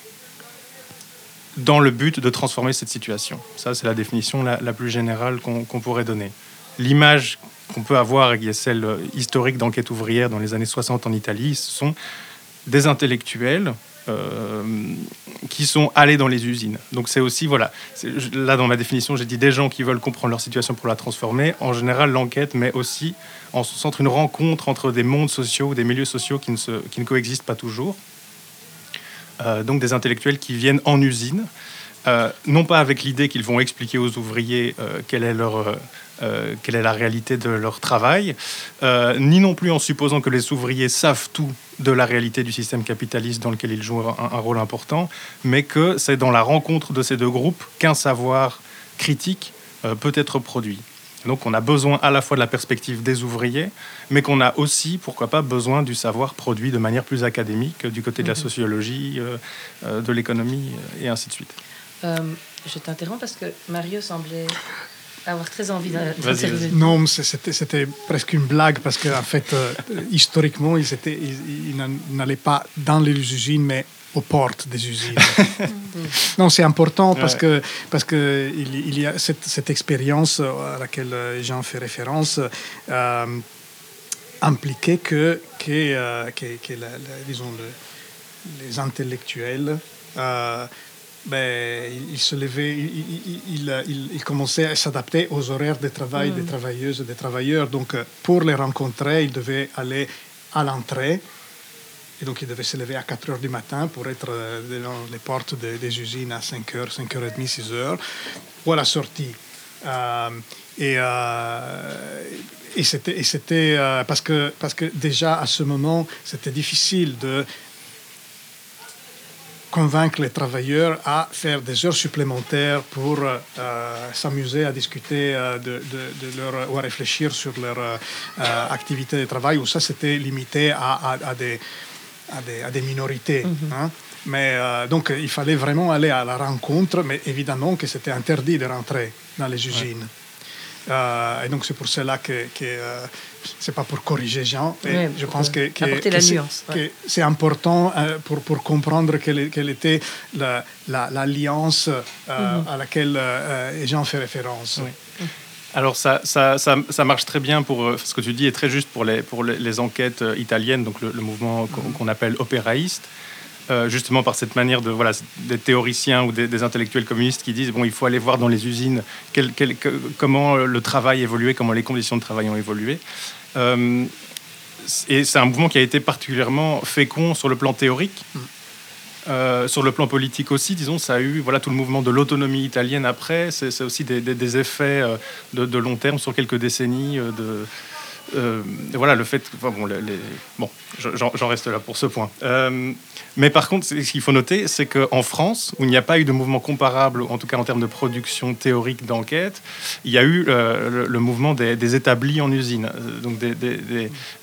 dans le but de transformer cette situation. Ça, c'est la définition la, plus générale qu'on pourrait donner. L'image qu'on peut avoir, qui est celle euh, historique d'enquête ouvrière dans les années 60 en Italie, ce sont des intellectuels euh, qui sont allés dans les usines. Donc c'est aussi, voilà, là dans ma définition, j'ai dit des gens qui veulent comprendre leur situation pour la transformer. En général, l'enquête met aussi en son centre une rencontre entre des mondes sociaux ou des milieux sociaux qui ne, coexistent pas toujours. Euh, donc des intellectuels qui viennent en usine, non pas avec l'idée qu'ils vont expliquer aux ouvriers quelle, est leur, euh, quelle est la réalité de leur travail, euh, ni non plus en supposant que les ouvriers savent tout de la réalité du système capitaliste dans lequel ils jouent un, un rôle important, mais que c'est dans la rencontre de ces deux groupes qu'un savoir critique euh, peut être produit. Donc on a besoin à la fois de la perspective des ouvriers, mais qu'on a aussi, pourquoi pas, besoin du savoir produit de manière plus académique du côté de la Mhm. sociologie, de l'économie et ainsi de suite. Euh, je t'interromps parce que Mario semblait avoir très envie d'intervenir. Non, c'était presque une blague parce qu'en fait, euh, historiquement, ils, étaient, ils, ils n'en- n'allaient pas dans les usines, mais aux portes des usines. <laughs> non, c'est important parce Ouais. que parce que il, il y a cette, cette expérience à laquelle euh, Jean fait référence euh, impliquait que que, euh, que, que la- la- disons le- les intellectuels euh, ben, il, se levait, il, il- commençait à s'adapter aux horaires de travail des travailleuses et des travailleurs. Donc, euh, pour les rencontrer, il devait aller à l'entrée. Et donc, il devait se lever à 4 heures du matin pour être euh, devant les portes de- des usines à 5 heures, 5 heures et demie, 6 heures, ou à la sortie. Euh, et euh, et c'était, et c'était euh, parce, que, parce que déjà à ce moment, c'était difficile de convaincre les travailleurs à faire des heures supplémentaires pour euh, s'amuser à discuter euh, de, de- de leur, ou à réfléchir sur leur euh, euh, activité de travail, où ça c'était limité à, à- à des, à, des, à des minorités. hein. Mais euh, donc il fallait vraiment aller à la rencontre, mais évidemment que c'était interdit de rentrer dans les usines. Euh, et donc c'est pour cela que, que euh, c'est pas pour corriger Jean, mais Ouais, je pense que, que- apporter que la c'est- ouais. important euh, pour, pour comprendre quelle, était la- la- l'alliance euh, Mhm. à laquelle euh, Jean fait référence. Oui. Alors ça, ça, ça, ça marche très bien pour ce que tu dis est très juste pour les, pour les, les enquêtes italiennes, donc le, le mouvement qu'on qu'on appelle opéraïste, euh, justement par cette manière de voilà des théoriciens ou des, des intellectuels communistes qui disent bon il faut aller voir dans les usines quel- quel- que- comment le travail évoluait, comment les conditions de travail ont évolué. Euh, et c'est un mouvement qui a été particulièrement fécond sur le plan théorique. Euh, sur le plan politique aussi, disons, ça a eu voilà, tout le mouvement de l'autonomie italienne après. C'est aussi des, des- des effets de, de long terme sur quelques décennies. de, euh, voilà, le fait. enfin, bon, bon je- j'en reste là pour ce point. Euh, mais par contre, ce qu'il faut noter, c'est qu'en France, où il n'y a pas eu de mouvement comparable, en tout cas en termes de production théorique d'enquête, il y a eu euh, le, mouvement des, établis en usine. Donc,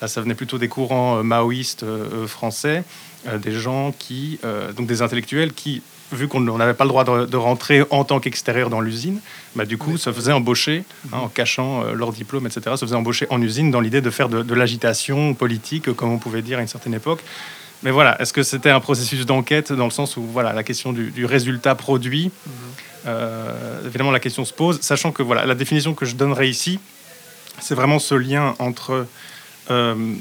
là, ça venait plutôt des courants maoïstes français, des gens qui, donc des intellectuels qui, vu qu'on on n'avait pas le droit de, de rentrer en tant qu'extérieur dans l'usine, bah, du coup, se faisaient embaucher, hein, en cachant euh, leur diplôme, etc., se faisaient embaucher en usine dans l'idée de faire de, de l'agitation politique, comme on pouvait dire à une certaine époque. Mais voilà, est-ce que c'était un processus d'enquête dans le sens où voilà, la question du, du résultat produit, euh, évidemment la question se pose, sachant que voilà, la définition que je donnerai ici, c'est vraiment ce lien entre euh,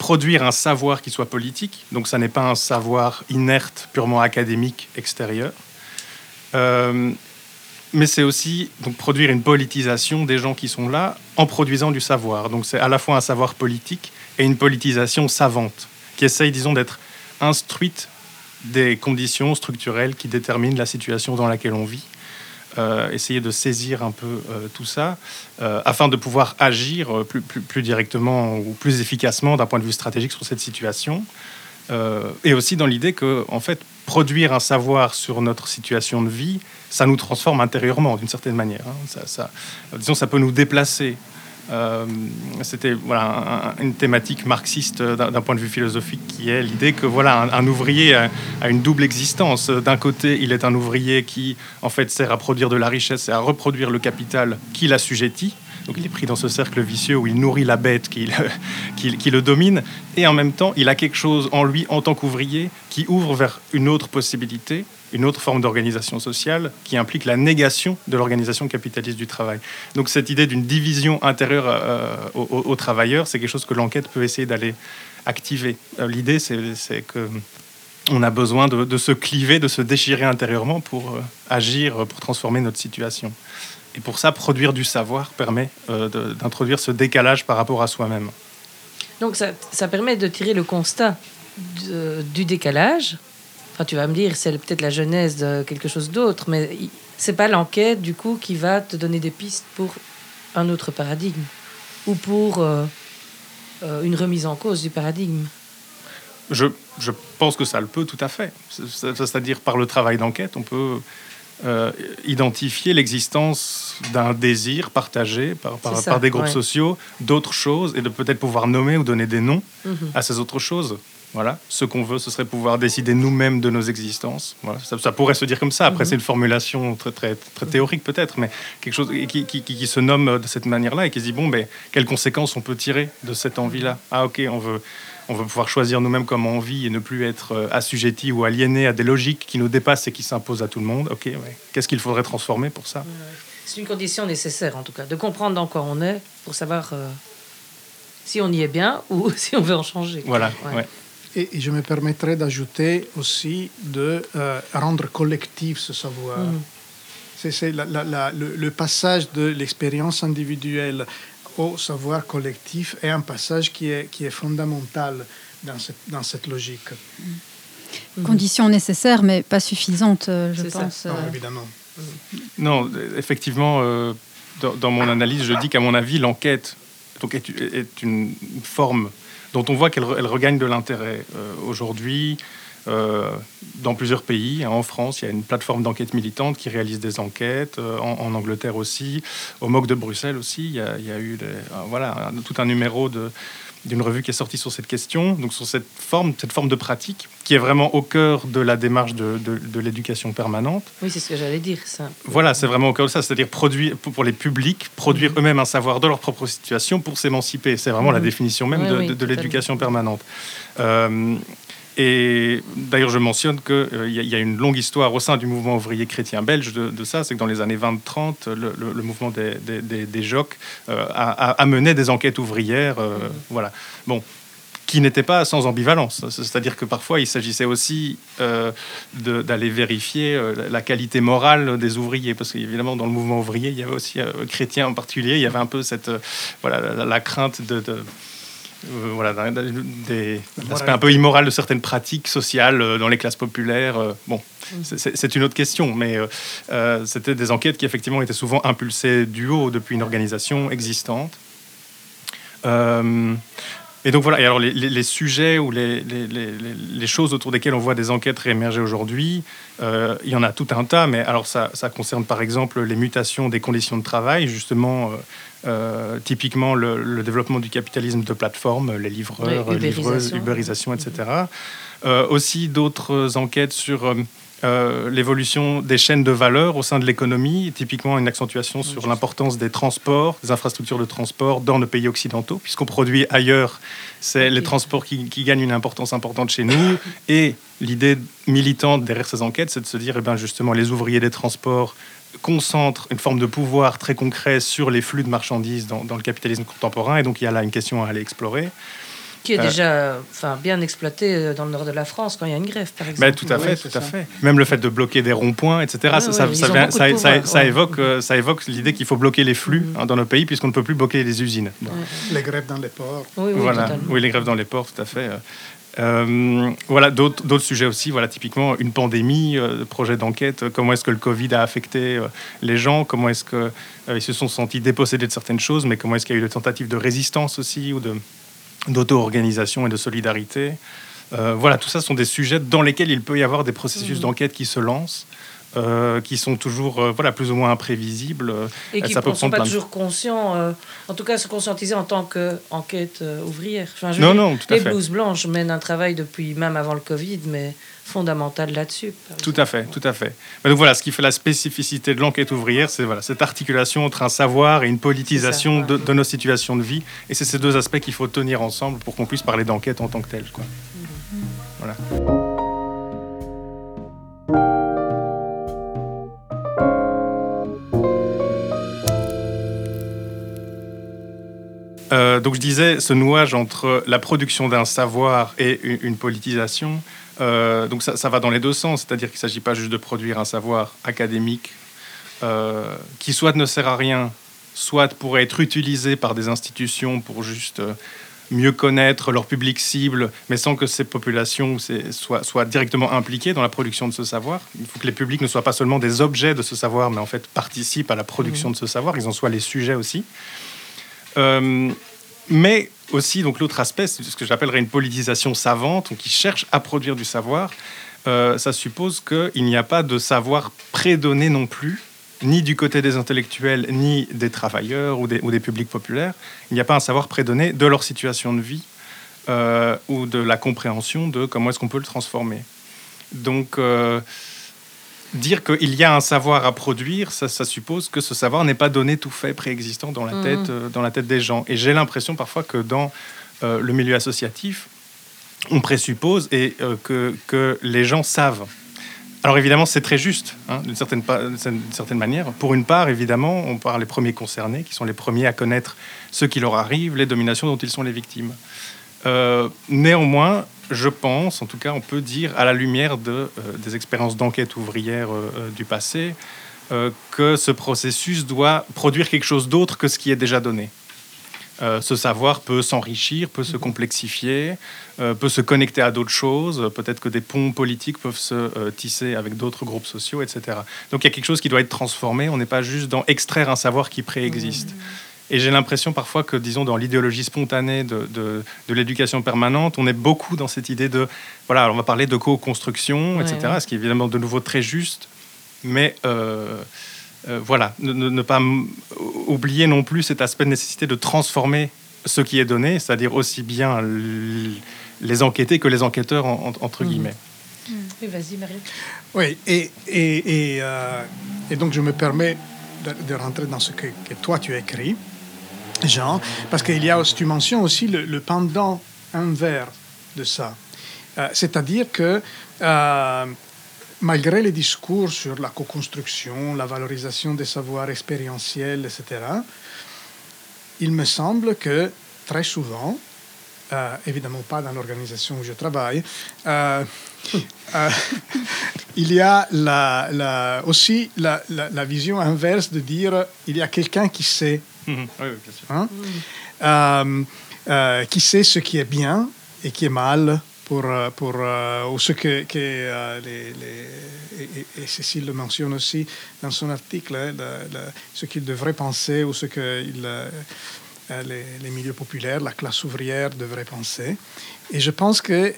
produire un savoir qui soit politique, donc ça n'est pas un savoir inerte, purement académique, extérieur, Euh, mais c'est aussi produire une politisation des gens qui sont là en produisant du savoir. Donc c'est à la fois un savoir politique et une politisation savante qui essaye, disons, d'être instruite des conditions structurelles qui déterminent la situation dans laquelle on vit. Euh, essayer de saisir un peu euh, tout ça euh, afin de pouvoir agir plus, plus, directement ou plus efficacement d'un point de vue stratégique sur cette situation. Et aussi dans l'idée que, en fait, produire un savoir sur notre situation de vie, ça nous transforme intérieurement d'une certaine manière. hein. Ça, disons, ça peut nous déplacer. Euh, C'était voilà, un- une thématique marxiste d'un point de vue philosophique qui est l'idée que voilà, un, ouvrier a, une double existence. D'un côté, il est un ouvrier qui en fait sert à produire de la richesse et à reproduire le capital qui l'assujettit. Donc il est pris dans ce cercle vicieux où il nourrit la bête <laughs> qui le domine. Et en même temps, il a quelque chose en lui en tant qu'ouvrier qui ouvre vers une autre possibilité, une autre forme d'organisation sociale qui implique la négation de l'organisation capitaliste du travail. Donc cette idée d'une division intérieure euh, aux, travailleurs, c'est quelque chose que l'enquête peut essayer d'aller activer. Euh, L'idée, c'est que on a besoin de, se cliver, de se déchirer intérieurement pour euh, agir, pour transformer notre situation. Et pour ça, produire du savoir permet euh, d'introduire ce décalage par rapport à soi-même. Donc ça, permet de tirer le constat du décalage. Enfin, tu vas me dire, c'est peut-être la genèse de quelque chose d'autre, mais c'est pas l'enquête du coup qui va te donner des pistes pour un autre paradigme ou pour euh, euh, une remise en cause du paradigme. Je, je pense que ça le peut tout à fait. C'est- c'est- C'est-à-dire par le travail d'enquête, on peut euh, identifier l'existence d'un désir partagé par, par, C'est ça, par des groupes ouais. sociaux, d'autres choses, et de peut-être pouvoir nommer ou donner des noms Mhm. à ces autres choses. Voilà. Ce qu'on veut, ce serait pouvoir décider nous-mêmes de nos existences. Voilà. Ça, ça pourrait se dire comme ça. Après, Mhm. c'est une formulation très, très, très théorique peut-être, mais quelque chose qui, qui, qui- qui se nomme de cette manière-là et qui se dit, bon, ben, quelles conséquences on peut tirer de cette envie-là? Ah, ok, on veut, on veut pouvoir choisir nous-mêmes comment on vit et ne plus être euh, assujetti ou aliéné à des logiques qui nous dépassent et qui s'imposent à tout le monde. Ok, ouais. qu'est-ce qu'il faudrait transformer pour ça? C'est une condition nécessaire en tout cas, de comprendre dans quoi on est pour savoir euh, si on y est bien ou <laughs> si on veut en changer. Voilà, Ouais. ouais. Et, et je me permettrai d'ajouter aussi de euh, rendre collectif ce savoir. Mhm. C'est c'est la- la- la- le, le passage de l'expérience individuelle au savoir collectif est un passage qui est, qui est fondamental dans cette, dans cette logique. Condition nécessaire, mais pas suffisante, euh, je ça. pense. Non, euh. évidemment. Non, euh, effectivement, euh, dans, dans mon analyse, je dis qu'à mon avis, l'enquête donc, est, est une forme dont on voit qu'elle re- elle regagne de l'intérêt. Euh, Aujourd'hui, euh, dans plusieurs pays, hein, en France, il y a une plateforme d'enquête militante qui réalise des enquêtes, euh, en, Angleterre aussi, au MOC de Bruxelles aussi, il y a, il y a eu des- voilà, tout un numéro de d'une revue qui est sortie sur cette question, donc sur cette forme, cette forme de pratique, qui est vraiment au cœur de la démarche de, de- de l'éducation permanente. Oui, c'est ce que j'allais dire, ça. Voilà, c'est vraiment au cœur de ça, c'est-à-dire produire pour les publics, produire eux-mêmes un savoir de leur propre situation pour s'émanciper. C'est vraiment la Mhm. définition même Oui, de, oui, de- l'éducation permanente. Euh, et d'ailleurs, je mentionne qu'il y, a- il y a une longue histoire au sein du mouvement ouvrier chrétien belge de, de ça. C'est que dans les années 20-30, le, le- le mouvement des, des, des- des JOC euh, a, mené des enquêtes ouvrières. euh, Voilà. Bon qui n'étaient pas sans ambivalence. C'est-à-dire que parfois, il s'agissait aussi euh, d'aller vérifier euh, la qualité morale des ouvriers, parce qu'évidemment, dans le mouvement ouvrier, il y avait aussi, euh, chrétien en particulier, il y avait un peu cette, euh, voilà, la, la crainte de... de- euh, voilà, des l'aspect un peu immoral de certaines pratiques sociales euh, dans les classes populaires. euh, bon, c'est- c'est une autre question, mais c'était des enquêtes qui effectivement étaient souvent impulsées du haut depuis une organisation existante. Et donc voilà, et alors les, les- les sujets ou les, choses autour desquelles on voit des enquêtes réémerger aujourd'hui, euh, il y en a tout un tas, mais alors ça, ça concerne par exemple les mutations des conditions de travail, justement, euh, euh, typiquement le, le développement du capitalisme de plateforme, les livreurs, Oui, livreuses, ubérisation. ubérisation, etc. Aussi d'autres enquêtes sur euh, l'évolution des chaînes de valeur au sein de l'économie, typiquement une accentuation sur l'importance des transports, des infrastructures de transport dans nos pays occidentaux, puisqu'on produit ailleurs, c'est les transports qui, qui gagnent une importance importante chez nous. <laughs> Et l'idée militante derrière ces enquêtes, c'est de se dire, eh ben, justement, les ouvriers des transports concentrent une forme de pouvoir très concret sur les flux de marchandises dans, dans le capitalisme contemporain. Et donc, il y a là une question à aller explorer. Qui est Euh, déjà enfin, bien exploité euh, dans le nord de la France quand il y a une grève, par exemple. Ben, tout à fait, tout à ça. fait. Même le fait de bloquer des ronds-points, etc. Ouais, ça, ça, ouais, vient- pouvoir, évoque, euh, ça évoque l'idée qu'il faut bloquer les flux hein, dans nos pays puisqu'on ne peut plus bloquer les usines. Bon. Les grèves dans les ports. Oui, oui, voilà. Oui, les grèves dans les ports, tout à fait. Euh, voilà, d'autres d'autres sujets aussi. Voilà, typiquement une pandémie, euh, projet d'enquête. euh, Comment est-ce que le Covid a affecté euh, les gens Comment est-ce que euh, ils se sont sentis dépossédés de certaines choses Mais comment est-ce qu'il y a eu des tentatives de résistance aussi ou de d'auto-organisation et de solidarité Euh, Voilà, tout ça sont des sujets dans lesquels il peut y avoir des processus Mhm. d'enquête qui se lancent. Euh, qui sont toujours euh, voilà plus ou moins imprévisibles euh, Et qui ne sont pas plein de- toujours conscients, euh, en tout cas se conscientiser en tant qu'enquête ouvrière. Enfin, je veux non non tout à les fait blouses blanches mènent un travail depuis même avant le Covid, mais fondamental là-dessus. Tout à fait, tout à fait. Mais donc voilà, ce qui fait la spécificité de l'enquête ouvrière, c'est voilà, cette articulation entre un savoir et une politisation ça, de, de nos situations de vie. Et c'est ces deux aspects qu'il faut tenir ensemble pour qu'on puisse parler d'enquête en tant que telle. Quoi. Voilà. Donc je disais, ce nouage entre la production d'un savoir et une, une politisation, euh, donc ça, ça va dans les deux sens, c'est-à-dire qu'il ne s'agit pas juste de produire un savoir académique euh, qui soit ne sert à rien, soit pourrait être utilisé par des institutions pour juste euh, mieux connaître leur public cible, mais sans que ces populations soient, soient directement impliquées dans la production de ce savoir. Il faut que les publics ne soient pas seulement des objets de ce savoir, mais en fait participent à la production de ce savoir, ils en soient les sujets aussi. Euh, mais aussi, donc l'autre aspect, c'est ce que j'appellerais une politisation savante, qui cherche à produire du savoir. Euh, ça suppose qu'il n'y a pas de savoir prédonné non plus, ni du côté des intellectuels, ni des travailleurs ou des, ou des publics populaires. Il n'y a pas un savoir prédonné de leur situation de vie euh, ou de la compréhension de comment est-ce qu'on peut le transformer. Donc, euh, dire qu'il y a un savoir à produire, ça, ça suppose que ce savoir n'est pas donné tout fait, préexistant dans la, Mhm. tête, euh, dans la tête des gens. Et j'ai l'impression parfois que dans euh, le milieu associatif, on présuppose et euh, que, que les gens savent. Alors évidemment, c'est très juste, hein, d'une certaine, manière. Pour une part, évidemment, on parle les premiers concernés, qui sont les premiers à connaître ce qui leur arrive, les dominations dont ils sont les victimes. Néanmoins, je pense, en tout cas, on peut dire, à la lumière de, euh, des expériences d'enquête ouvrière euh, euh, du passé, que ce processus doit produire quelque chose d'autre que ce qui est déjà donné. Euh, ce savoir peut s'enrichir, peut se complexifier, euh, peut se connecter à d'autres choses. Peut-être que des ponts politiques peuvent se euh, tisser avec d'autres groupes sociaux, etc. Donc il y a quelque chose qui doit être transformé. On n'est pas juste dans extraire un savoir qui préexiste. Et j'ai l'impression parfois que, disons, dans l'idéologie spontanée de, de- de l'éducation permanente, on est beaucoup dans cette idée de, voilà, alors on va parler de co-construction, Ouais. etc., ce qui est évidemment de nouveau très juste, mais euh, euh, voilà, ne, pas oublier non plus cet aspect de nécessité de transformer ce qui est donné, c'est-à-dire aussi bien les enquêtés que les enquêteurs, en- en- entre Mhm. guillemets. Oui, vas-y, Marie. Oui, et, et, et, euh, et donc je me permets de, de rentrer dans ce que, que toi tu as Jean, parce qu'il y a, tu mentionnes aussi le, pendant inverse de ça. Euh, C'est-à-dire que euh, malgré les discours sur la co-construction, la valorisation des savoirs expérientiels, etc., il me semble que très souvent, euh, évidemment pas dans l'organisation où je travaille, <laughs> il y a la, aussi la- la vision inverse de dire il y a quelqu'un qui sait, Mhm. Hein, euh, euh, qui sait ce qui est bien et qui est mal pour, euh, pour ou ce que, que, les, et, et- Cécile le mentionne aussi dans son article, hein, ce qu'il devrait penser ou ce que les, les milieux populaires, la classe ouvrière devrait penser. Et je pense que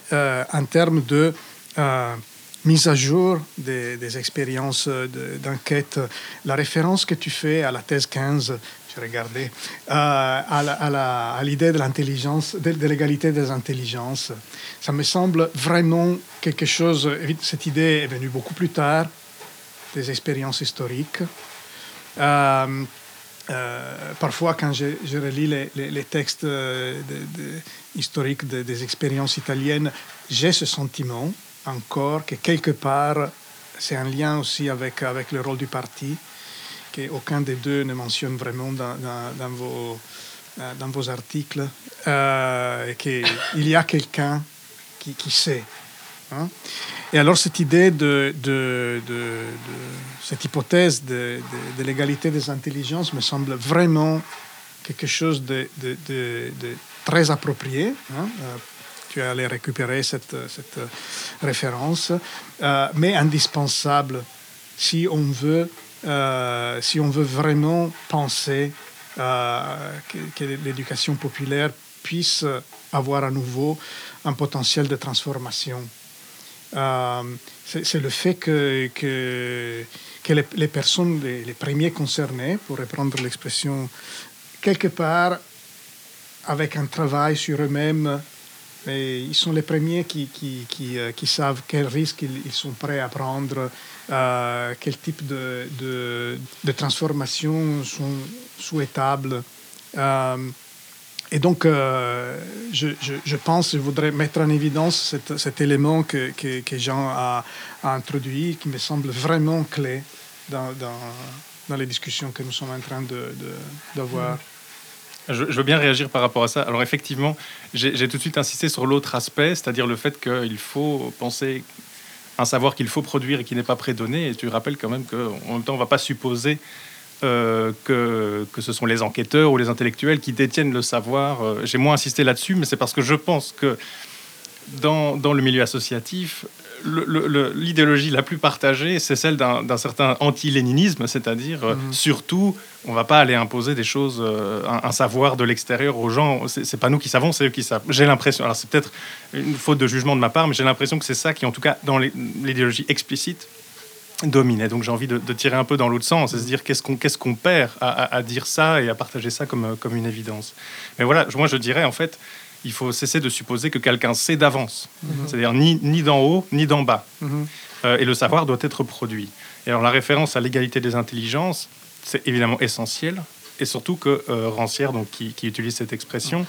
en termes de mise à jour des, des expériences de- d'enquête, la référence que tu fais à la thèse 15, j'ai regardé, euh, à l'idée de l'intelligence, de, l'égalité des intelligences, ça me semble vraiment quelque chose. Cette idée est venue beaucoup plus tard, des expériences historiques. Euh, euh, parfois, quand je, je relis les, les- textes euh, historiques de- des expériences italiennes, j'ai ce sentiment encore que quelque part, c'est un lien aussi avec, avec le rôle du parti, qu'aucun des deux ne mentionne vraiment dans, vos, euh, dans vos articles, euh, qu'il y a quelqu'un qui, qui sait. hein. Et alors cette idée de, de- de- cette hypothèse de, l'égalité des intelligences me semble vraiment quelque chose de très approprié. hein. Euh, tu es allé récupérer cette, cette référence, euh, mais indispensable si on veut, euh, si on veut vraiment penser euh, que, l'éducation populaire puisse avoir à nouveau un potentiel de transformation. Euh, c'est le fait que, que, les, personnes, les premiers concernés, pour reprendre l'expression, quelque part, avec un travail sur eux-mêmes, mais ils sont les premiers qui, euh, savent quels risques ils, sont prêts à prendre, euh, quel type de, de, de transformation sont souhaitables. Euh, et donc, euh, je, pense, je voudrais mettre en évidence cet, élément que, Jean a, introduit, qui me semble vraiment clé dans, les discussions que nous sommes en train de- de- d'avoir. Je, veux bien réagir par rapport à ça. Alors effectivement, j'ai tout de suite insisté sur l'autre aspect, c'est-à-dire le fait qu'il faut penser un savoir qu'il faut produire et qui n'est pas prédonné. Et tu rappelles quand même qu'en même temps, on ne va pas supposer euh, que, que ce sont les enquêteurs ou les intellectuels qui détiennent le savoir. Euh, J'ai moins insisté là-dessus, mais c'est parce que je pense que dans, dans le milieu associatif, l'idéologie la plus partagée, c'est celle d'un certain anti-léninisme, c'est-à-dire euh, Mhm. surtout, on va pas aller imposer des choses, euh, un, un savoir de l'extérieur aux gens. C'est pas nous qui savons, c'est eux qui savent. J'ai l'impression, alors c'est peut-être une faute de jugement de ma part, mais j'ai l'impression que c'est ça qui, en tout cas, dans l'idéologie explicite, dominait. Donc j'ai envie de, de tirer un peu dans l'autre sens et se dire qu'est-ce qu'on qu'est-ce qu'on perd à, à- à dire ça et à partager ça comme, comme une évidence. Mais voilà, moi je dirais en fait, il faut cesser de supposer que quelqu'un sait d'avance. C'est-à-dire ni, ni d'en haut, ni d'en bas. Mhm. Euh, et le savoir doit être produit. Et alors la référence à l'égalité des intelligences, c'est évidemment essentiel. Et surtout que euh, Rancière, donc, qui, qui utilise cette expression,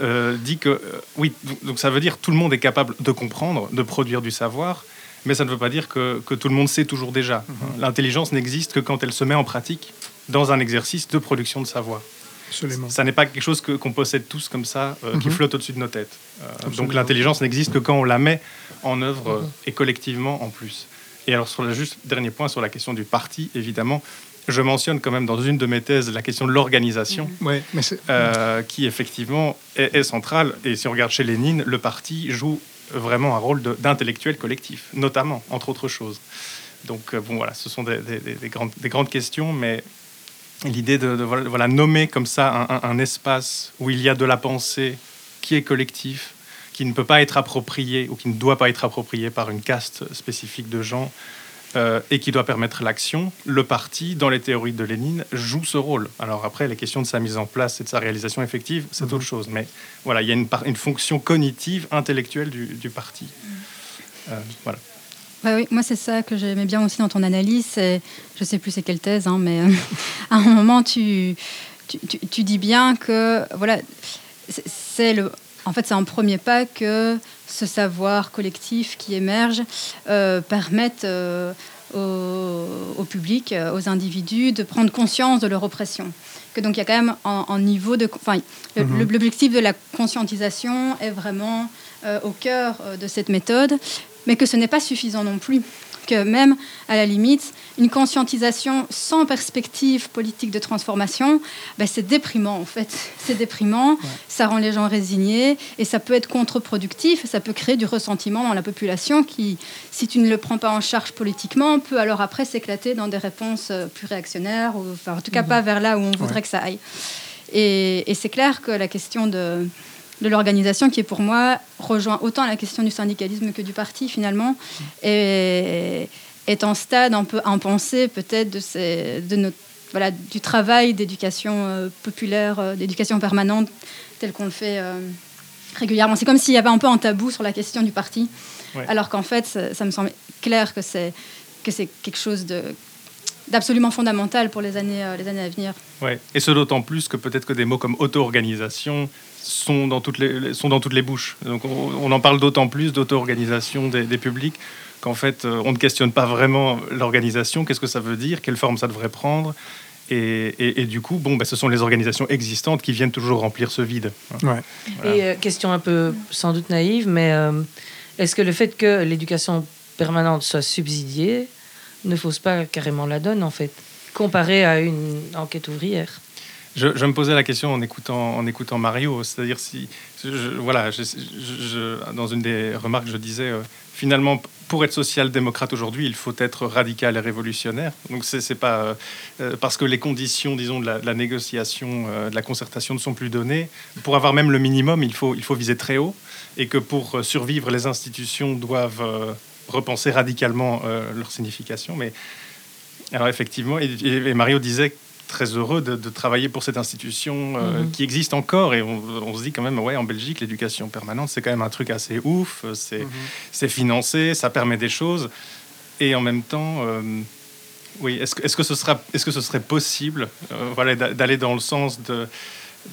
euh, dit que, oui, donc, ça veut dire tout le monde est capable de comprendre, de produire du savoir, mais ça ne veut pas dire que, que tout le monde sait toujours déjà. L'intelligence n'existe que quand elle se met en pratique dans un exercice de production de savoir. Absolument. Ça n'est pas quelque chose qu'on possède tous comme ça, euh, qui Mhm. flotte au-dessus de nos têtes. Euh, donc l'intelligence n'existe que quand on la met en œuvre euh, Mhm. et collectivement en plus. Et alors, sur le juste dernier point, sur la question du parti, évidemment, je mentionne quand même dans une de mes thèses la question de l'organisation. Ouais, c'est- euh, qui effectivement est, est centrale. Et si on regarde chez Lénine, le parti joue vraiment un rôle d'intellectuel collectif, notamment, entre autres choses. Donc, euh, bon, voilà, ce sont des, des- des- des grandes, des grandes questions, mais l'idée de, de, voilà, voilà, nommer comme ça un, un- un espace où il y a de la pensée qui est collectif, qui ne peut pas être approprié ou qui ne doit pas être approprié par une caste spécifique de gens, euh, et qui doit permettre l'action, le parti, dans les théories de Lénine, joue ce rôle. Alors après, les questions de sa mise en place et de sa réalisation effective, c'est autre chose. Mais voilà, il y a une, fonction cognitive, intellectuelle du, du parti. Euh, voilà. Ouais, oui, moi c'est ça que j'aimais bien aussi dans ton analyse. Je sais plus c'est quelle thèse, hein, mais euh, <laughs> à un moment tu, tu, tu- tu dis bien que voilà, c'est- le, en fait c'est un premier pas que ce savoir collectif qui émerge euh, permette euh, au, au public, aux individus de prendre conscience de leur oppression. Que donc il y a quand même un, un niveau de, enfin Mhm. le- l'objectif de la conscientisation est vraiment euh, au cœur de cette méthode mais que ce n'est pas suffisant non plus. Que même, à la limite, une conscientisation sans perspective politique de transformation, ben, c'est déprimant en fait. C'est déprimant, ça rend les gens résignés et ça peut être contre-productif, ça peut créer du ressentiment dans la population qui, si tu ne le prends pas en charge politiquement, peut alors après s'éclater dans des réponses euh, plus réactionnaires, ou enfin, en tout cas pas vers là où on voudrait que ça aille. Et, et c'est clair que la question de, de l'organisation, qui est pour moi rejoint autant la question du syndicalisme que du parti finalement, est, est en stade un peu impensé peut-être de, ces, de notre, voilà, du travail d'éducation euh, populaire, euh, d'éducation permanente, tel qu'on le fait euh, régulièrement. C'est comme s'il y avait un peu un tabou sur la question du parti, Ouais. alors qu'en fait, ça, ça me semble clair que c'est que c'est quelque chose de d'absolument fondamental pour les années, les années à venir. Ouais. Et ce d'autant plus que peut-être que des mots comme auto-organisation sont dans toutes les, sont dans toutes les bouches. Donc on, on en parle d'autant plus d'auto-organisation des, des publics qu'en fait euh, on ne questionne pas vraiment l'organisation, qu'est-ce que ça veut dire, quelle forme ça devrait prendre? Et, et- et du coup, bon, bah, ce sont les organisations existantes qui viennent toujours remplir ce vide. ouais. Voilà. Et euh, question un peu sans doute naïve, mais euh, est-ce que le fait que l'éducation permanente soit subsidiée ne fausse pas carrément la donne, en fait, comparé à une enquête ouvrière? Je, me posais la question en écoutant, Mario, c'est-à-dire si, voilà, dans une des remarques, je disais euh, finalement pour être social-démocrate aujourd'hui, il faut être radical et révolutionnaire. Donc c'est pas euh, euh, parce que les conditions, disons, de la, négociation, de la concertation ne sont plus données. Pour avoir même le minimum, il faut, il faut viser très haut, et que pour survivre, les institutions doivent repenser radicalement leur signification. Mais alors effectivement, et- et Mario disait très heureux de, de travailler pour cette institution euh, Mhm. qui existe encore. Et on, on se dit quand même ouais en Belgique l'éducation permanente c'est quand même un truc assez ouf euh, c'est c'est financé ça permet des choses. Et en même temps euh, oui est-ce que, est-ce que ce sera est-ce que ce serait possible euh, voilà d'a- d'aller dans le sens de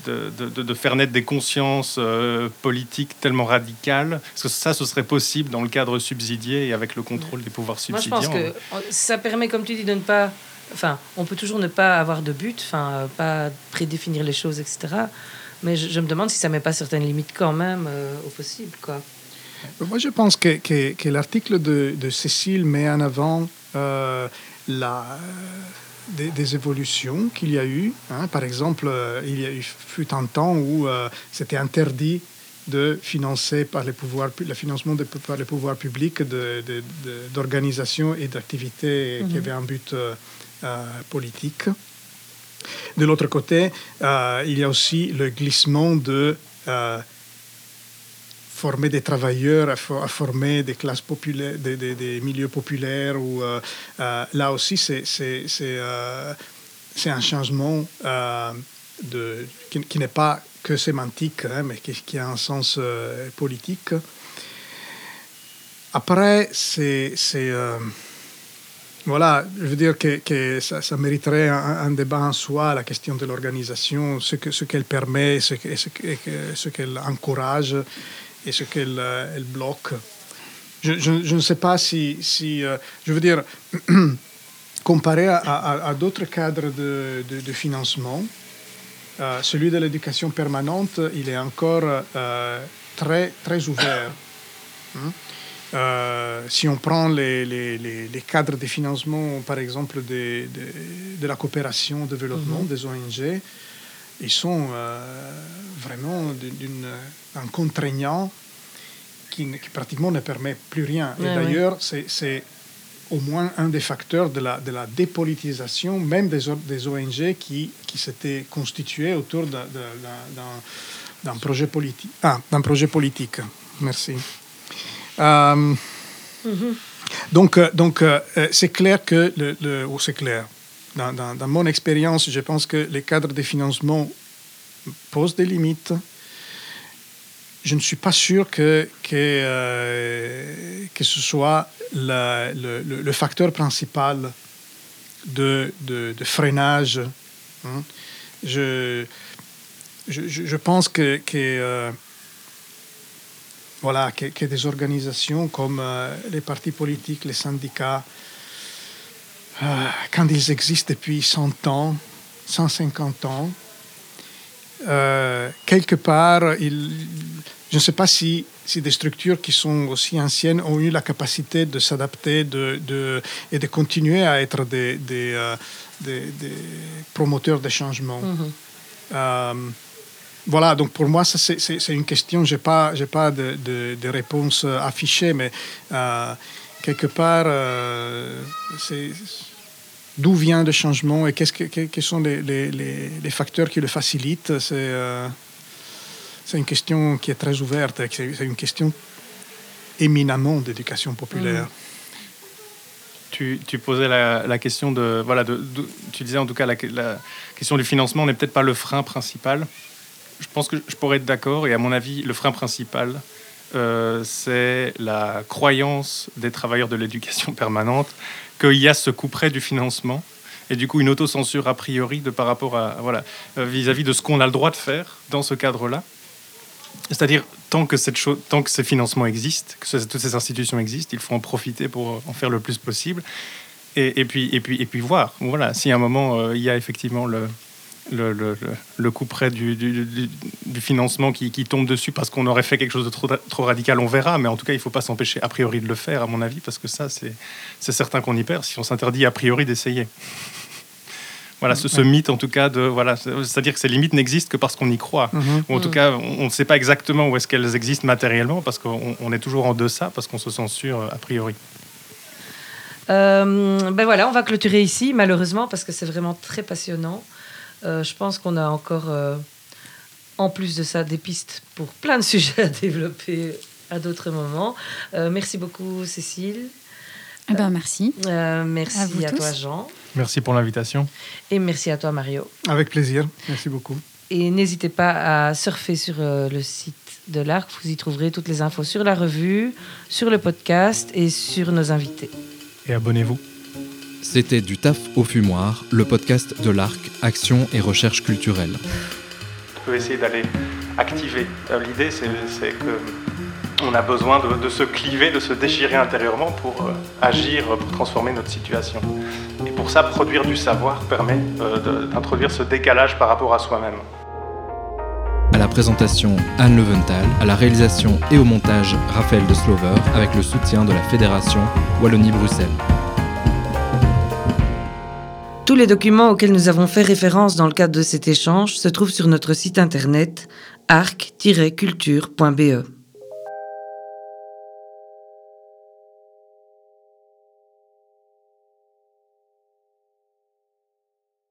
de, de- faire naître des consciences euh, politiques tellement radicales? Est-ce que ça, ce serait possible dans le cadre subsidié et avec le contrôle des pouvoirs Moi, je subsidiants pense que ça permet, comme tu dis, de ne pas. Enfin, on peut toujours ne pas avoir de but, enfin, euh, pas prédéfinir les choses, etc. Mais je, je me demande si ça met pas certaines limites quand même euh, au possible, quoi. Moi, je pense que, que- que l'article de, de Cécile met en avant euh, la, des, des évolutions qu'il y a eu. hein. Par exemple, euh, il y a eu fut un temps où euh, c'était interdit de financer par les pouvoirs, le financement de- par les pouvoirs publics d'organisations et d'activités qui Mhm. avaient un but euh, euh, politique. De l'autre côté, euh, il y a aussi le glissement de euh, former des travailleurs, à, fo- à former des classes populaires, des, milieux populaires. Euh, euh, là aussi, c'est euh, un changement euh, qui, n'est pas que sémantique, hein, mais qui, a un sens euh, politique. Après, c'est... voilà, je veux dire que, que ça, mériterait un, débat en soi, la question de l'organisation, ce que- ce qu'elle permet, ce que- ce que- ce qu'elle encourage et ce qu'elle euh, bloque. Je, ne sais pas si, si, euh, je veux dire, <clears throat> comparé à, à- d'autres cadres de, de- financement, Euh, celui de l'éducation permanente, il est encore très, très ouvert. Hein? Euh, si on prend les, les, les, cadres de financement, par exemple, de, de, la coopération, développement, mm des ONG, ils sont vraiment d'un contraignant qui, qui, pratiquement ne permet plus rien. Et d'ailleurs, c'est au moins un des facteurs de la, de la dépolitisation, même des, des ONG qui, qui s'étaient constituées autour d'un projet, politique. Ah, d'un projet politique. Merci. Euh, mm-hmm. Donc, euh, donc euh, c'est clair que, le, le c'est clair, dans, dans, dans, mon expérience, je pense que les cadres de financement posent des limites je ne suis pas sûr que, que, euh, que ce soit le, le, le, facteur principal de, de, de freinage. Hein. Je, je, je, pense que, que euh, voilà, que, que, des organisations comme euh, les partis politiques, les syndicats, quand ils existent depuis 100 ans, 150 ans, quelque part, ils je ne sais pas si, si, des structures qui sont aussi anciennes ont eu la capacité de s'adapter de, de, et de continuer à être des, des, euh, des, promoteurs de changement. Mhm. Euh, voilà, donc pour moi, c'est une question, je n'ai pas, pas de, réponse affichée, mais euh, quelque part, c'est d'où vient le changement et qu'est-ce que, quels sont les, facteurs qui le facilitent. C'est c'est une question qui est très ouverte, c'est une question éminemment d'éducation populaire. Tu, tu, posais la, question de, voilà, de, tu disais en tout cas la, la question du financement n'est peut-être pas le frein principal. Je pense que je pourrais être d'accord et à mon avis le frein principal euh, c'est la croyance des travailleurs de l'éducation permanente qu'il y a ce coup près du financement et du coup une autocensure a priori de par rapport à voilà euh, vis-à-vis -vis de ce qu'on a le droit de faire dans ce cadre-là c'est-à-dire, tant que, cette chose, tant que ces financements existent, que toutes ces institutions existent, il faut en profiter pour en faire le plus possible. Et, puis, et, puis, et puis voir, voilà, si à un moment, euh, il y a effectivement le, le, le, le coup près du, du, du, financement qui, qui, tombe dessus parce qu'on aurait fait quelque chose de trop, trop, radical, on verra. Mais en tout cas, il ne faut pas s'empêcher a priori de le faire, à mon avis, parce que ça, c'est certain qu'on y perd si on s'interdit a priori d'essayer. Voilà, ce, mythe en tout cas de voilà, c'est-à-dire que ces limites n'existent que parce qu'on y croit. Mhm. Ou en tout mm. cas, on ne sait pas exactement où est-ce qu'elles existent matériellement parce qu'on est toujours en deçà parce qu'on se censure a priori. Euh, ben voilà, on va clôturer ici, malheureusement, parce que c'est vraiment très passionnant. Euh, je pense qu'on a encore, euh, en plus de ça, des pistes pour plein de <laughs> sujets à développer à d'autres moments. merci beaucoup, Cécile. Eh ben, merci. merci à toi, Jean. Merci pour l'invitation. Et merci à toi, Mario. Avec plaisir. Merci beaucoup. Et n'hésitez pas à surfer sur euh, le site de l'ARC. Vous y trouverez toutes les infos sur la revue, sur le podcast et sur nos invités. Et abonnez-vous. C'était Du taf au fumoir, le podcast de l'ARC, Action et Recherche culturelle. On peut essayer d'aller activer. Euh, l'idée, c'est que on a besoin de, se cliver, de se déchirer intérieurement pour euh, agir, pour transformer notre situation. Et pour ça, produire du savoir permet euh, d'introduire ce décalage par rapport à soi-même. À la présentation, Anne Leventhal, à la réalisation et au montage, Raphaël de Slover, avec le soutien de la Fédération Wallonie-Bruxelles. Tous les documents auxquels nous avons fait référence dans le cadre de cet échange se trouvent sur notre site internet arc-culture.be.